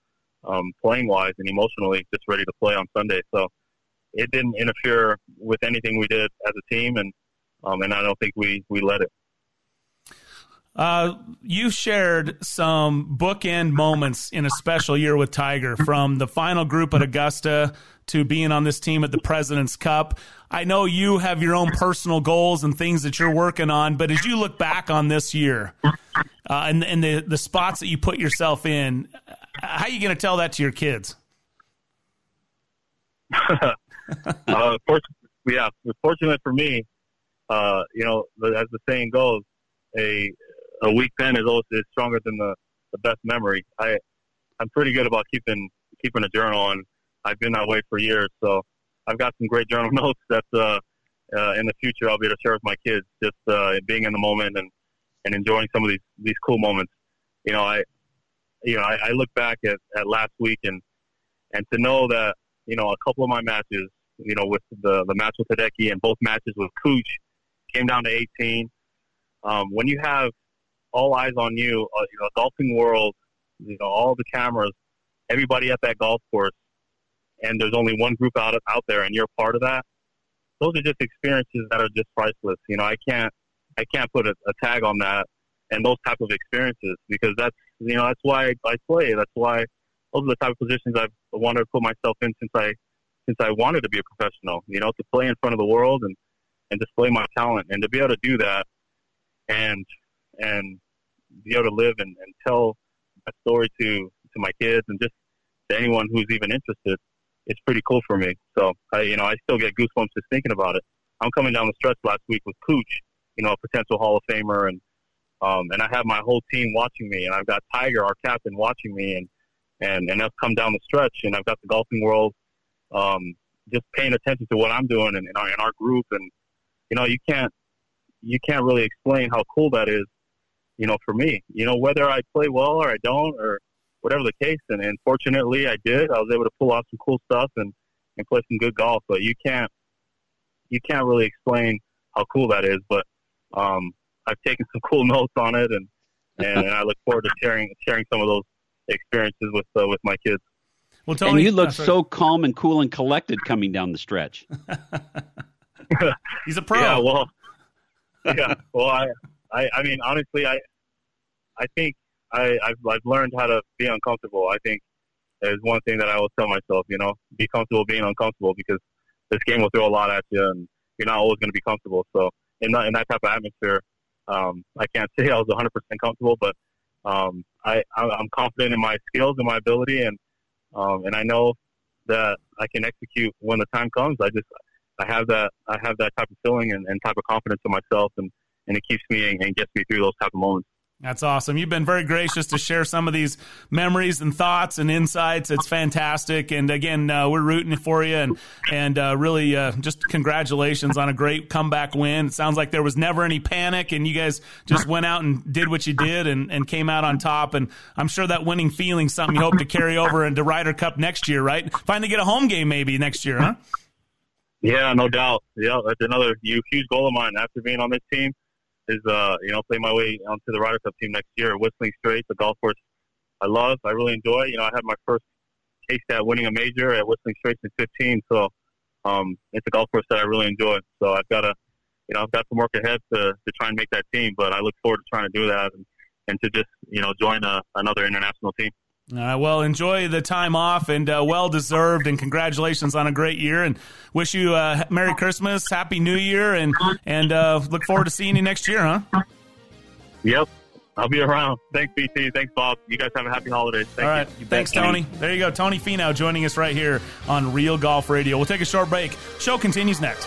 um, playing wise and emotionally, just ready to play on Sunday. So it didn't interfere with anything we did as a team, and um, and I don't think we we let it. Uh, you shared some bookend moments in a special year with Tiger, from the final group at Augusta to being on this team at the President's Cup. I know you have your own personal goals and things that you're working on, but as you look back on this year uh, and, and the, the spots that you put yourself in, how are you going to tell that to your kids? uh, yeah, fortunate for me, uh, you know, as the saying goes, a a weak pen is always is stronger than the, the best memory. I I'm pretty good about keeping keeping a journal, and I've been that way for years. So I've got some great journal notes that uh, uh, in the future I'll be able to share with my kids. Just uh, being in the moment and and enjoying some of these these cool moments. You know, I you know I, I look back at, at last week and and to know that you know a couple of my matches, you know, with the the match with Hideki and both matches with Kuch came down to 18. Um, when you have all eyes on you. Uh, you know, golfing world, you know, all the cameras, everybody at that golf course, and there's only one group out out there, and you're part of that. Those are just experiences that are just priceless. You know, I can't I can't put a, a tag on that. and those type of experiences because that's you know that's why I, play. That's why those are the type of positions I've wanted to put myself in since I since I wanted to be a professional. You know, to play in front of the world and and display my talent and to be able to do that and and be able to live and, and tell my story to to my kids and just to anyone who's even interested. It's pretty cool for me. So I, you know, I still get goosebumps just thinking about it. I'm coming down the stretch last week with Kuch, you know, a potential Hall of Famer, and um, and I have my whole team watching me, and I've got Tiger, our captain, watching me, and and and that's come down the stretch, and I've got the golfing world um, just paying attention to what I'm doing and in our in our group, and you know, you can't you can't really explain how cool that is, you know, for me. You know, whether I play well or I don't, or whatever the case. And, and fortunately, I did. I was able to pull off some cool stuff and and play some good golf. But you can't you can't really explain how cool that is. But um, I've taken some cool notes on it, and and, and I look forward to sharing sharing some of those experiences with uh, with my kids. Well, Tony, and you look so calm and cool and collected coming down the stretch. He's a pro. Yeah, well, yeah, well, I, I, I mean, honestly, I, I think I, I've, I've learned how to be uncomfortable. I think is one thing that I always tell myself. You know, be comfortable being uncomfortable because this game will throw a lot at you, and you're not always going to be comfortable. So in that in that type of atmosphere, um, I can't say I was 100 percent comfortable, but um, I I'm confident in my skills and my ability, and um, and I know that I can execute when the time comes. I just I have that I have that type of feeling and, and type of confidence in myself, and, and it keeps me and, and gets me through those type of moments. That's awesome. You've been very gracious to share some of these memories and thoughts and insights. It's fantastic. And again, uh, we're rooting for you and and uh, really uh, just congratulations on a great comeback win. It sounds like there was never any panic, and you guys just went out and did what you did and, and came out on top. And I'm sure that winning feeling something you hope to carry over into Ryder Cup next year, right? Finally get a home game maybe next year, huh? Yeah, no doubt. Yeah, that's another huge goal of mine after being on this team is uh you know play my way onto the Ryder Cup team next year. Whistling Straits, the golf course I love, I really enjoy. You know, I had my first taste at winning a major at Whistling Straits in 15, so um, it's a golf course that I really enjoy. So I've got to, you know, I've got some work ahead to to try and make that team, but I look forward to trying to do that and, and to just you know join a, another international team. Uh, well, enjoy the time off and uh, well deserved, and congratulations on a great year. And wish you uh, Merry Christmas, Happy New Year, and and uh, look forward to seeing you next year, huh? Yep, I'll be around. Thanks, BT. Thanks, Bob. You guys have a happy holidays. Thank All right, you. thanks, Tony. There you go, Tony Finau joining us right here on Real Golf Radio. We'll take a short break. Show continues next.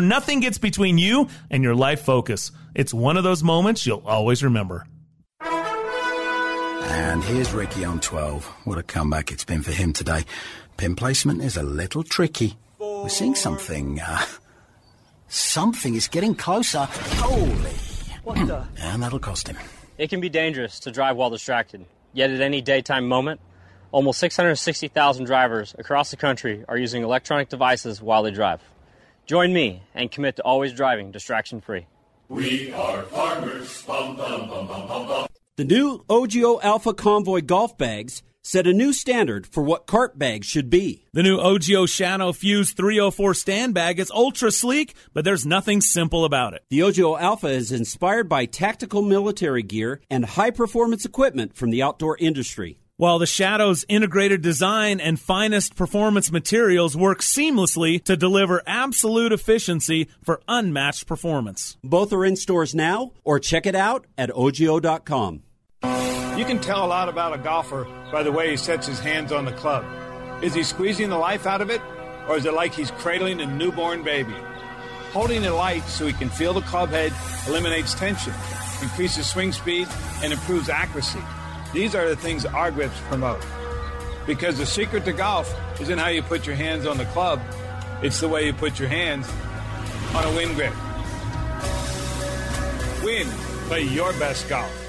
nothing gets between you and your life focus. It's one of those moments you'll always remember. And here's Ricky on 12. What a comeback it's been for him today. Pin placement is a little tricky. We're seeing something. Uh, something is getting closer. Holy. What the? And that'll cost him. It can be dangerous to drive while distracted. Yet at any daytime moment, almost 660,000 drivers across the country are using electronic devices while they drive. Join me and commit to always driving distraction free. We are farmers. Bum, bum, bum, bum, bum, bum. The new OGIO Alpha Convoy golf bags set a new standard for what cart bags should be. The new OGIO Shadow Fuse 304 stand bag is ultra sleek, but there's nothing simple about it. The OGIO Alpha is inspired by tactical military gear and high performance equipment from the outdoor industry. While the Shadow's integrated design and finest performance materials work seamlessly to deliver absolute efficiency for unmatched performance. Both are in stores now, or check it out at ogio.com. You can tell a lot about a golfer by the way he sets his hands on the club. Is he squeezing the life out of it, or is it like he's cradling a newborn baby? Holding it light so he can feel the club head eliminates tension, increases swing speed, and improves accuracy. These are the things our grips promote. Because the secret to golf isn't how you put your hands on the club, it's the way you put your hands on a Winn grip. Win. Play your best golf.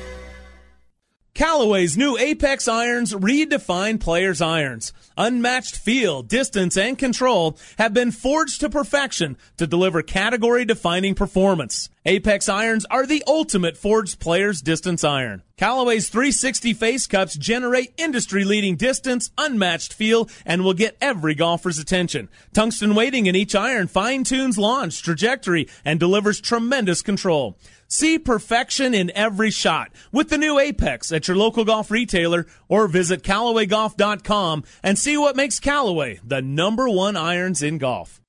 Callaway's new Apex irons redefine players' irons. Unmatched feel, distance, and control have been forged to perfection to deliver category defining performance. Apex irons are the ultimate forged player's distance iron. Callaway's 360 face cups generate industry leading distance, unmatched feel, and will get every golfer's attention. Tungsten weighting in each iron fine tunes launch, trajectory, and delivers tremendous control. See perfection in every shot with the new Apex at your local golf retailer or visit CallawayGolf.com and see what makes Callaway the number one irons in golf.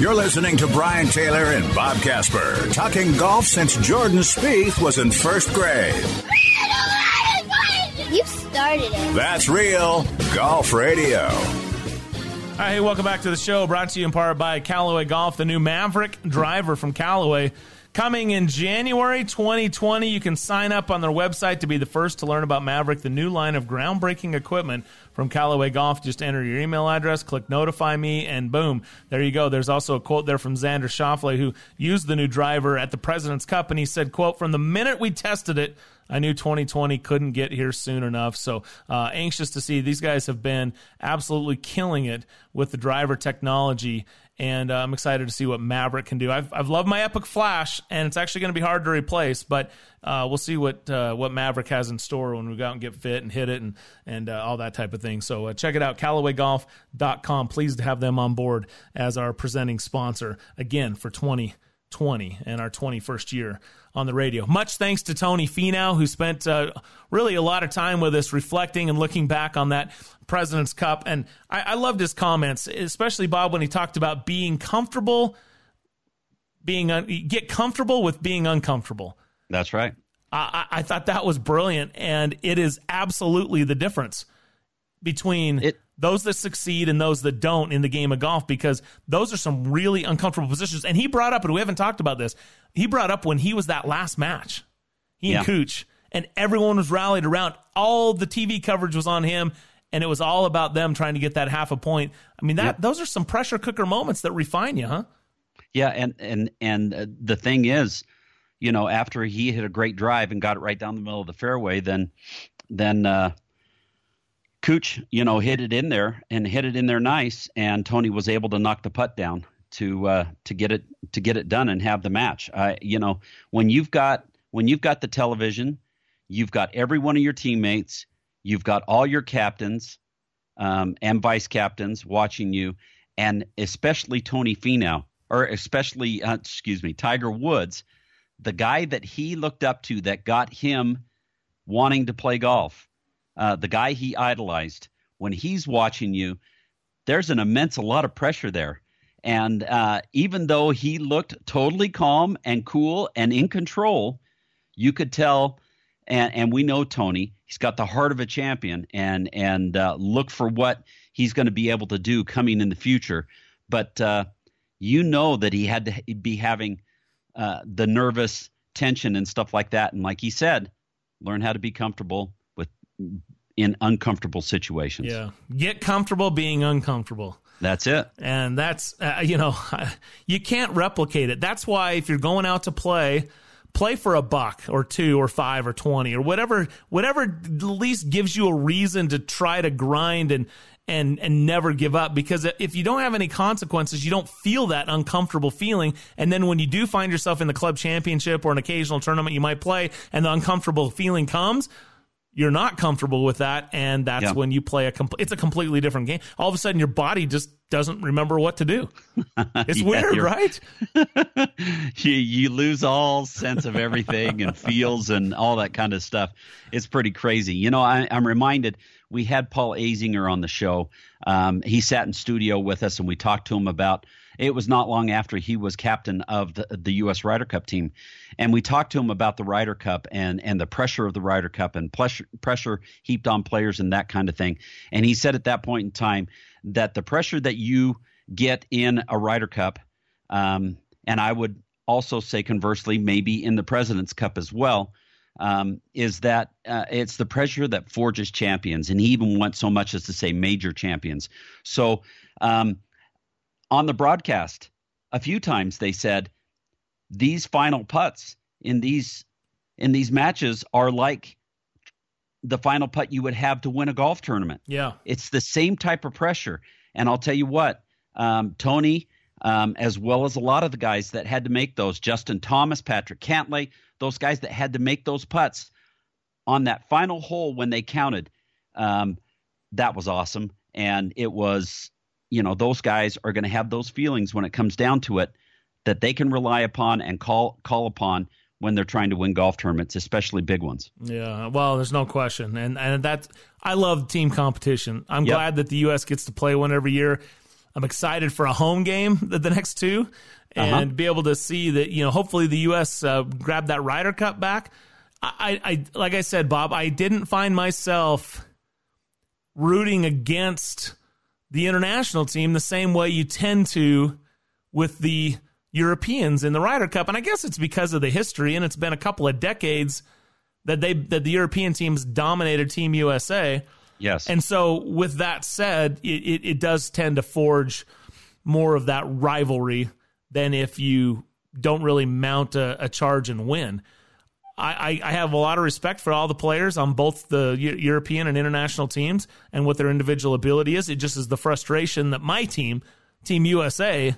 You're listening to Brian Taylor and Bob Casper talking golf since Jordan Spieth was in first grade. You started it. That's real golf radio. All right, hey, welcome back to the show. Brought to you in part by Callaway Golf, the new Maverick driver from Callaway. Coming in January 2020, you can sign up on their website to be the first to learn about Maverick, the new line of groundbreaking equipment from Callaway Golf. Just enter your email address, click notify me, and boom, there you go. There's also a quote there from Xander Schauffele, who used the new driver at the President's Cup, and he said, quote, from the minute we tested it, I knew 2020 couldn't get here soon enough. So uh, anxious to see. These guys have been absolutely killing it with the driver technology. And uh, I'm excited to see what Maverick can do. I've, I've loved my Epic Flash, and it's actually going to be hard to replace, but uh, we'll see what uh, what Maverick has in store when we go out and get fit and hit it and, and uh, all that type of thing. So uh, check it out, CallawayGolf.com. Pleased to have them on board as our presenting sponsor again for 2020 and our 21st year on the radio. Much thanks to Tony Finau, who spent uh, really a lot of time with us reflecting and looking back on that President's Cup. And I, I loved his comments, especially Bob when he talked about being comfortable, being un- get comfortable with being uncomfortable. That's right. I, I thought that was brilliant, and it is absolutely the difference between it, those that succeed and those that don't in the game of golf because those are some really uncomfortable positions. And he brought up, and we haven't talked about this, he brought up when he was that last match, he and Kuch, and everyone was rallied around. All the TV coverage was on him, and it was all about them trying to get that half a point. I mean, that yep. those are some pressure cooker moments that refine you, huh? Yeah, and and and uh, the thing is, you know, after he hit a great drive and got it right down the middle of the fairway, then then uh, Kuch, you know, hit it in there and hit it in there nice, and Tony was able to knock the putt down to uh, to get it to get it done and have the match. Uh, you know, when you've got when you've got the television, you've got every one of your teammates, you've got all your captains um, and vice captains watching you, and especially Tony Finau, or especially uh, excuse me, Tiger Woods, the guy that he looked up to that got him wanting to play golf, uh, the guy he idolized. When he's watching you, there's an immense a lot of pressure there and uh, even though he looked totally calm and cool and in control, you could tell. And, and we know Tony; he's got the heart of a champion, and and uh, look for what he's going to be able to do coming in the future. But uh, you know that he had to be having uh, the nervous tension and stuff like that. And like he said, learn how to be comfortable in uncomfortable situations. Yeah, get comfortable being uncomfortable. That's it. And that's, uh, you know, you can't replicate it. That's why if you're going out to play, play for a buck or two or five or 20 or whatever, whatever at least gives you a reason to try to grind and, and, and never give up because if you don't have any consequences, you don't feel that uncomfortable feeling. And then when you do find yourself in the club championship or an occasional tournament you might play and the uncomfortable feeling comes, you're not comfortable with that and that's yeah. when you play a compl- it's a completely different game. All of a sudden your body just doesn't remember what to do. It's yeah, weird right? You, you lose all sense of everything and feels and all that kind of stuff. It's pretty crazy. You know I, am reminded we had paul azinger on the show. Um, he sat in studio with us and we talked to him about it was not long after he was captain of the, the U.S. Ryder Cup team, and we talked to him about the Ryder Cup and and the pressure of the Ryder Cup and pressure pressure heaped on players and that kind of thing. And he said at that point in time that the pressure that you get in a Ryder Cup, um, and I would also say conversely, maybe in the President's Cup as well. Um, is that uh, it's the pressure that forges champions, and he even went so much as to say major champions. So um, on the broadcast, a few times they said these final putts in these in these matches are like the final putt you would have to win a golf tournament. Yeah, it's the same type of pressure. And I'll tell you what, um, Tony, um, as well as a lot of the guys that had to make those, Justin Thomas, Patrick Cantlay, those guys that had to make those putts on that final hole when they counted, um, that was awesome. And it was you know those guys are going to have those feelings when it comes down to it that they can rely upon and call call upon when they're trying to win golf tournaments, especially big ones. Yeah, well, there's no question, and and that's I love team competition. I'm yep. glad that the U.S. gets to play one every year. I'm excited for a home game, the, the next two, and uh-huh. be able to see that you know hopefully the U.S. Uh, grab that Ryder Cup back. I, I like I said, Bob, I didn't find myself rooting against the international team the same way you tend to with the Europeans in the Ryder Cup. And I guess it's because of the history, and it's been a couple of decades that they that the European teams dominated Team USA. Yes. And so, with that said, it, it, it does tend to forge more of that rivalry than if you don't really mount a, a charge and win. I, I have a lot of respect for all the players on both the European and international teams and what their individual ability is. It just is the frustration that my team, Team USA,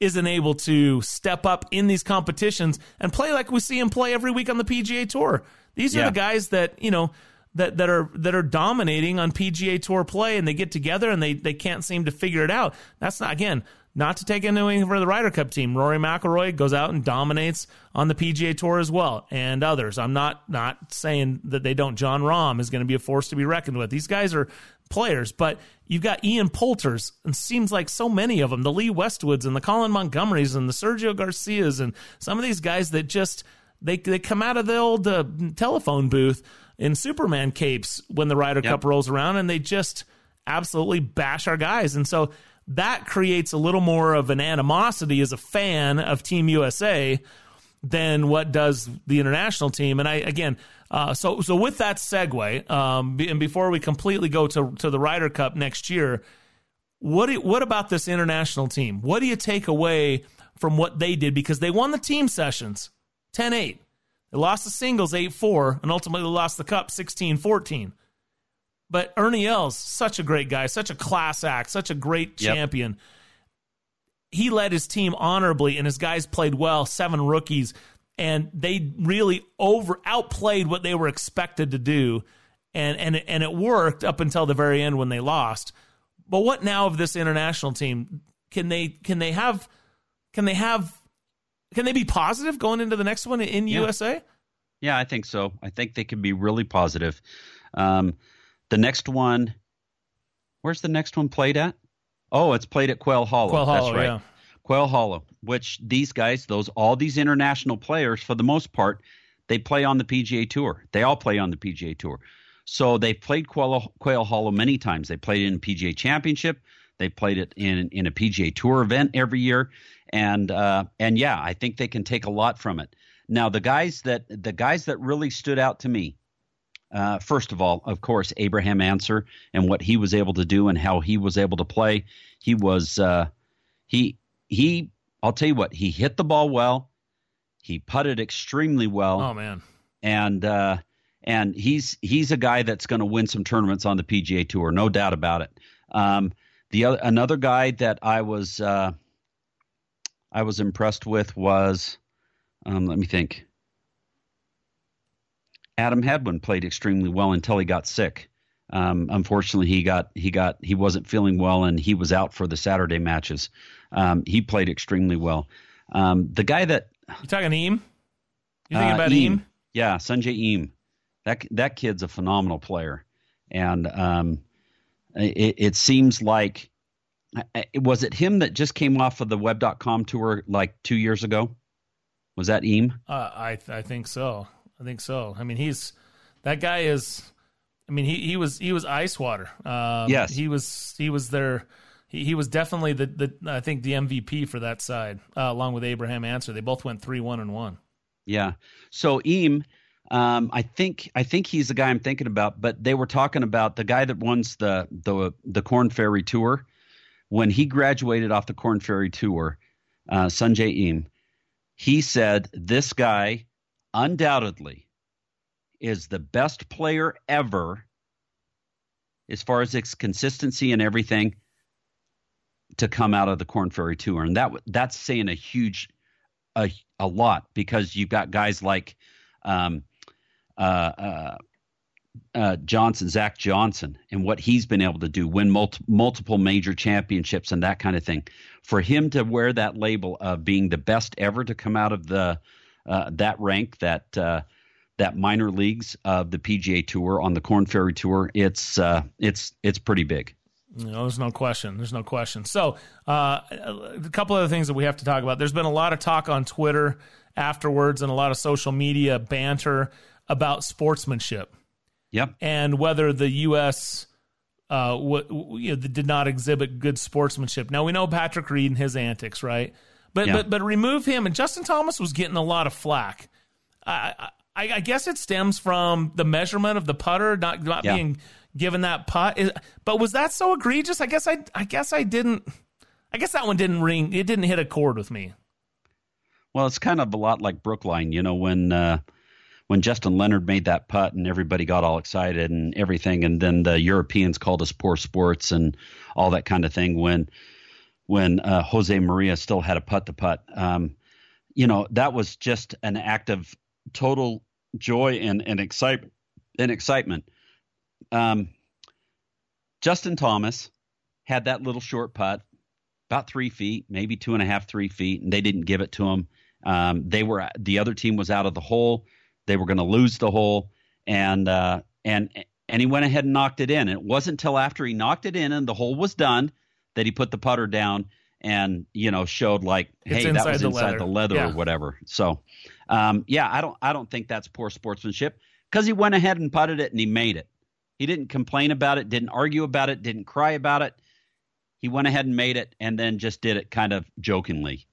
isn't able to step up in these competitions and play like we see them play every week on the PGA Tour. These are yeah. the guys that you know that that are that are dominating on PGA Tour play, and they get together and they they can't seem to figure it out. That's not again not to take anything for the Ryder Cup team. Rory McIlroy goes out and dominates on the PGA Tour as well, and others. I'm not not saying that they don't. Jon Rahm is going to be a force to be reckoned with. These guys are players, but you've got Ian Poulters, and seems like so many of them, the Lee Westwoods and the Colin Montgomerys and the Sergio Garcias, and some of these guys that just they they come out of the old uh, telephone booth in Superman capes when the Ryder yep. Cup rolls around, and they just absolutely bash our guys, and so that creates a little more of an animosity as a fan of Team USA than what does the international team. And I again, uh, so so with that segue, um, and before we completely go to to the Ryder Cup next year, what do, what about this international team? What do you take away from what they did because they won the team sessions 10-8. They lost the singles 8-4 and ultimately lost the cup 16-14. But Ernie Els, such a great guy, such a class act, such a great yep. champion. He led his team honorably, and his guys played well. Seven rookies, and they really over outplayed what they were expected to do, and and and it worked up until the very end when they lost. But what now of this international team? Can they can they have can they have can they be positive going into the next one in yeah. USA? Yeah, I think so. I think they can be really positive. Um, the next one, where's the next one played at? Oh, it's played at Quail Hollow. Quail Hollow, That's right. Yeah. Quail Hollow, which these guys, those all these international players, for the most part, they play on the PGA Tour. They all play on the PGA Tour. So they've played Quail, Quail Hollow many times. They played in PGA Championship. They played it in in a PGA Tour event every year, and uh, and yeah, I think they can take a lot from it. Now the guys that the guys that really stood out to me uh, first of all, of course, Abraham Ancer and what he was able to do and how he was able to play. He was uh, he he. I'll tell you what. He hit the ball well. He putted extremely well. Oh man! And uh, and he's he's a guy that's going to win some tournaments on the PGA Tour, no doubt about it. Um, the other another guy that I was uh, I was impressed with was um, let me think. Adam Hadwin played extremely well until he got sick. Um, unfortunately, he got he got he wasn't feeling well and he was out for the Saturday matches. Um, he played extremely well. Um, the guy that you talking Im? You thinking uh, about Im? Im? Yeah, Sungjae Im. That that kid's a phenomenal player, and um, it, it seems like was it him that just came off of the web.com tour like two years ago? Was that Im? Uh, I I think so. I think so. I mean, he's that guy is. I mean, he, he was he was ice water. Um, yes, he was he was there. He, he was definitely the, the I think the MVP for that side, uh, along with Abraham Ancer. They both went three one and one. Yeah. So Im, um, I think I think he's the guy I'm thinking about. But they were talking about the guy that runs the the the Corn Ferry Tour. When he graduated off the Corn Ferry Tour, uh, Sungjae Im, he said this guy undoubtedly is the best player ever as far as its consistency and everything to come out of the Corn Ferry Tour, and that that's saying a huge, a a lot because you've got guys like, um, uh, uh, uh, Johnson, Zach Johnson, and what he's been able to do, win multi- multiple major championships and that kind of thing. For him to wear that label of being the best ever to come out of the uh, that rank, that uh, that minor leagues of the PGA Tour on the Corn Ferry Tour, it's uh, it's it's pretty big. No, there's no question. There's no question. So, uh, a couple of other things that we have to talk about. There's been a lot of talk on Twitter afterwards and a lot of social media banter about sportsmanship. Yep. And whether the U.S. Uh, w- you know, did not exhibit good sportsmanship. Now we know Patrick Reed and his antics, right? But yeah. but but remove him, and Justin Thomas was getting a lot of flack. I, I, I guess it stems from the measurement of the putter not not yeah. being given that putt. But was that so egregious? I guess I I guess I didn't. I guess that one didn't ring. It didn't hit a chord with me. Well, it's kind of a lot like Brookline, you know, when uh, when Justin Leonard made that putt and everybody got all excited and everything, and then the Europeans called us poor sports and all that kind of thing. When when uh, Jose Maria still had a putt to putt, um, you know, that was just an act of total joy and and excitement and excitement. Um, Justin Thomas had that little short putt, about three feet, maybe two and a half, three feet, and they didn't give it to him. Um, they were the other team was out of the hole. They were going to lose the hole, and uh, and and he went ahead and knocked it in. And it wasn't until after he knocked it in and the hole was done that he put the putter down and you know showed like, hey, that was the inside leather. the leather yeah. or whatever. So, um, yeah, I don't I don't think that's poor sportsmanship because he went ahead and putted it and he made it. He didn't complain about it, didn't argue about it, didn't cry about it. He went ahead and made it and then just did it kind of jokingly.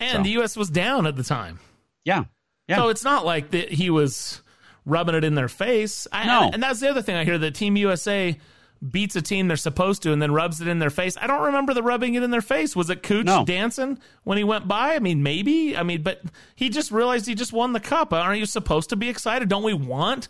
And So. the U.S. was down at the time. Yeah. Yeah. So it's not like that he was rubbing it in their face. I, No. And that's the other thing I hear that Team USA beats a team they're supposed to and then rubs it in their face. I don't remember the rubbing it in their face. Was it Kuch No. dancing when he went by? I mean, maybe. I mean, but he just realized he just won the cup. Uh, aren't you supposed to be excited? Don't we want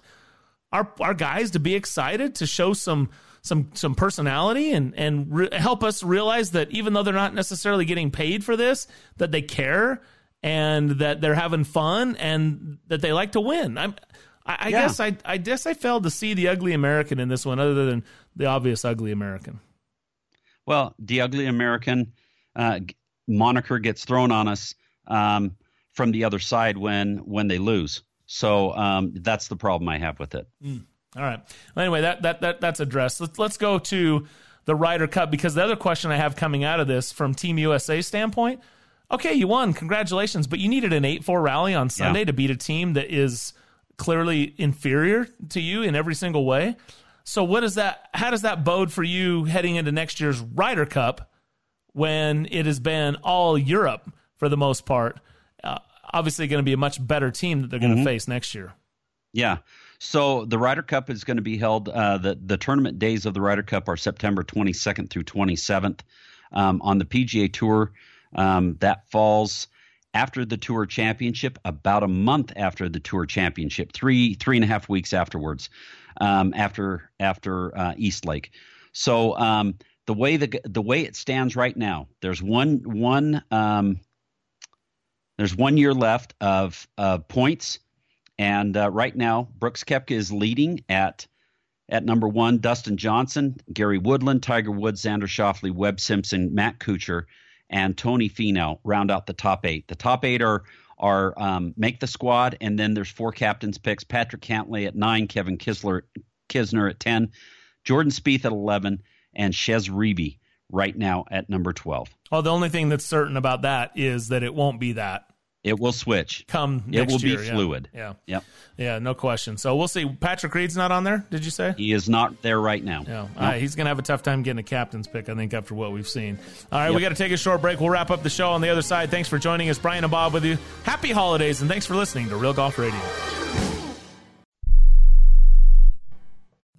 our our guys to be excited to show some some some personality and and re- help us realize that even though they're not necessarily getting paid for this, that they care and that they're having fun and that they like to win. I'm, I, I Yeah. guess I I guess I failed to see the ugly American in this one, other than the obvious ugly American. Well, the ugly American uh, moniker gets thrown on us um, from the other side when when they lose. So um, that's the problem I have with it. All right. Well, anyway, that that that that's addressed. Let's let's go to the Ryder Cup because the other question I have coming out of this from Team USA standpoint. Okay, you won. Congratulations, but you needed an 8-4 rally on Sunday Yeah. to beat a team that is clearly inferior to you in every single way. So what is that how does that bode for you heading into next year's Ryder Cup when it has been all Europe for the most part? Uh, obviously going to be a much better team that they're going to Mhm. face next year. Yeah. So the Ryder Cup is going to be held. Uh, the the tournament days of the Ryder Cup are September 22nd through 27th. Um, on the PGA Tour, um, that falls after the Tour Championship, about a month after the Tour Championship, three three and a half weeks afterwards, um, after after uh, East Lake. So um, the way the the way it stands right now, there's one one um, there's one year left of uh, points. And uh, right now, Brooks Koepka is leading at at number one. Dustin Johnson, Gary Woodland, Tiger Woods, Xander Schauffele, Webb Simpson, Matt Kuchar, and Tony Finau round out the top eight. The top eight are are um, make the squad, and then there's four captains picks: Patrick Cantlay at nine, Kevin Kisler, Kisner at ten, Jordan Spieth at eleven, and Chez Reavie right now at number 12. Well, the only thing that's certain about that is that it won't be that. It will switch. Come It will year, be yeah. fluid. Yeah. Yep. Yeah, no question. So we'll see. Patrick Reed's not on there, did you say? He is not there right now. Yeah. All right, he's going to have a tough time getting a captain's pick, I think, after what we've seen. All right, Yep. we got to take a short break. We'll wrap up the show on the other side. Thanks for joining us. Brian and Bob with you. Happy holidays, and thanks for listening to Real Golf Radio.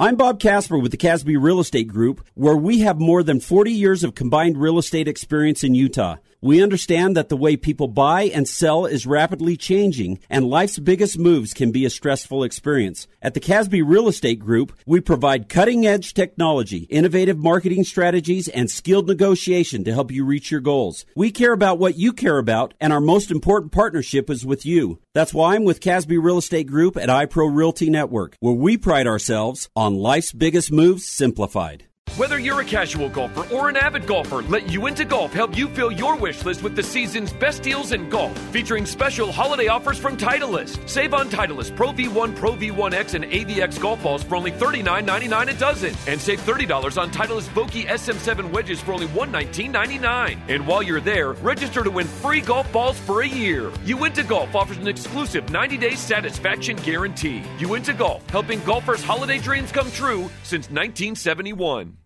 I'm Bob Casper with the Casby Real Estate Group, where we have more than 40 years of combined real estate experience in Utah. We understand that the way people buy and sell is rapidly changing, and life's biggest moves can be a stressful experience. At the Casby Real Estate Group, we provide cutting edge technology, innovative marketing strategies, and skilled negotiation to help you reach your goals. We care about what you care about, and our most important partnership is with you. That's why I'm with Casby Real Estate Group at iPro Realty Network, where we pride ourselves on life's biggest moves simplified. Whether you're a casual golfer or an avid golfer, let Uinta Golf help you fill your wish list with the season's best deals in golf, featuring special holiday offers from Titleist. Save on Titleist Pro V1, Pro V1X, and AVX golf balls for only $39.99 a dozen, and save $30 on Titleist Vokey SM7 wedges for only $119.99. And while you're there, register to win free golf balls for a year. Uinta Golf offers an exclusive 90-day satisfaction guarantee. Uinta Golf, helping golfers' holiday dreams come true since 1971.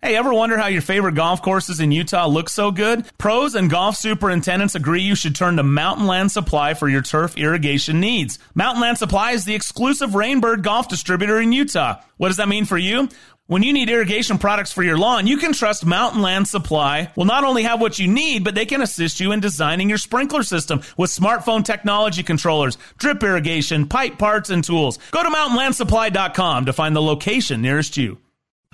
Hey, ever wonder how your favorite golf courses in Utah look so good? Pros and golf superintendents agree you should turn to Mountain Land Supply for your turf irrigation needs. Mountain Land Supply is the exclusive Rainbird golf distributor in Utah. What does that mean for you? When you need irrigation products for your lawn, you can trust Mountain Land Supply will not only have what you need, but they can assist you in designing your sprinkler system with smartphone technology controllers, drip irrigation, pipe parts, and tools. Go to mountainlandsupply.com to find the location nearest you.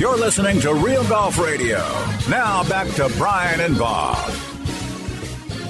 You're listening to Real Golf Radio. Now back to Brian and Bob.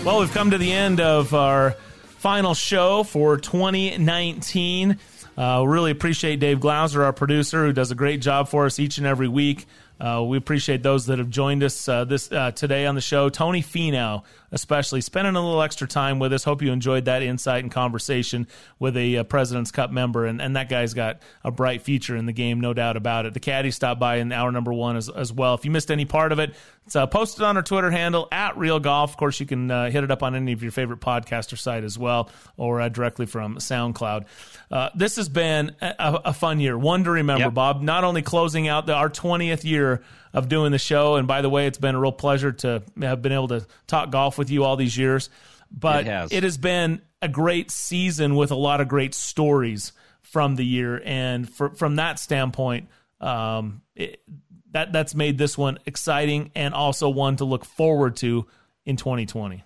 Well, we've come to the end of our final show for 2019. Uh, really appreciate Dave Glauser, our producer, who does a great job for us each and every week. Uh, we appreciate those that have joined us uh, this uh, today on the show. Tony Finau, especially, spending a little extra time with us. Hope you enjoyed that insight and conversation with a uh, President's Cup member, and, and that guy's got a bright future in the game, no doubt about it. The caddy stopped by in hour number one as, as well. If you missed any part of it, it's uh, posted on our Twitter handle at Real Golf. Of course, you can uh, hit it up on any of your favorite podcaster site as well, or uh, directly from SoundCloud. Uh, this has been a, a fun year, one to remember, Bob. Not only closing out the, our twentieth year of doing the show, and by the way, it's been a real pleasure to have been able to talk golf with you all these years. But It has. it has been a great season with a lot of great stories from the year, and for, from that standpoint, um, it, that that's made this one exciting and also one to look forward to in 2020.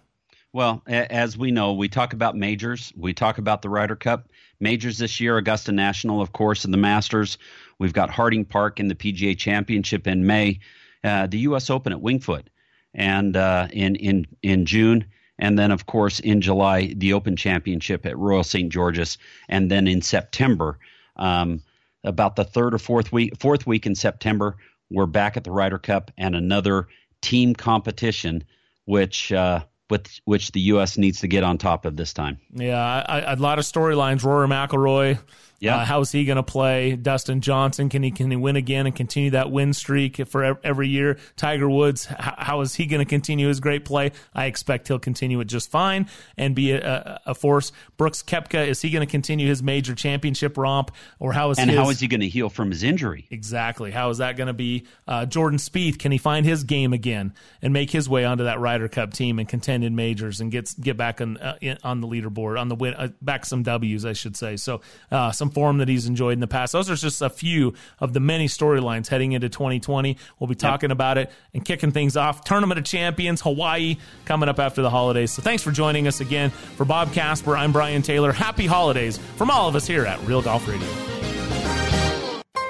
Well, as we know, we talk about majors. We talk about the Ryder Cup majors this year, Augusta National, of course, and the Masters. We've got Harding Park in the PGA Championship in May, uh, the U.S. Open at Winged Foot, and uh, in in in June, And then, of course, in July, the Open Championship at Royal St. George's. And then in September, um, about the third or fourth week, fourth week in September, we're back at the Ryder Cup and another team competition, which uh, with which the U.S. needs to get on top of this time. Yeah, I, a lot of storylines. Rory McIlroy yeah. Uh, how's he going to play? Dustin Johnson, can he can he win again and continue that win streak for every year? Tiger Woods, how, how is he going to continue his great play? I expect he'll continue it just fine and be a, a force. Brooks Koepka, is he going to continue his major championship romp, or how is and his, how is he going to heal from his injury? Exactly. How is that going to be? Uh, Jordan Spieth, can he find his game again and make his way onto that Ryder Cup team and contend in majors and get get back on uh, on the leaderboard on the win uh, back some W's, I should say. So uh, some form that he's enjoyed in the past. Those are just a few of the many storylines heading into 2020. We'll be talking yep. about it and kicking things off. Tournament of Champions, Hawaii, coming up after the holidays. So thanks for joining us again. For Bob Casper, I'm Brian Taylor. Happy holidays from all of us here at Real Golf Radio.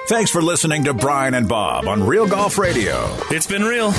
Thanks for listening to Brian and Bob on Real Golf Radio. It's been real.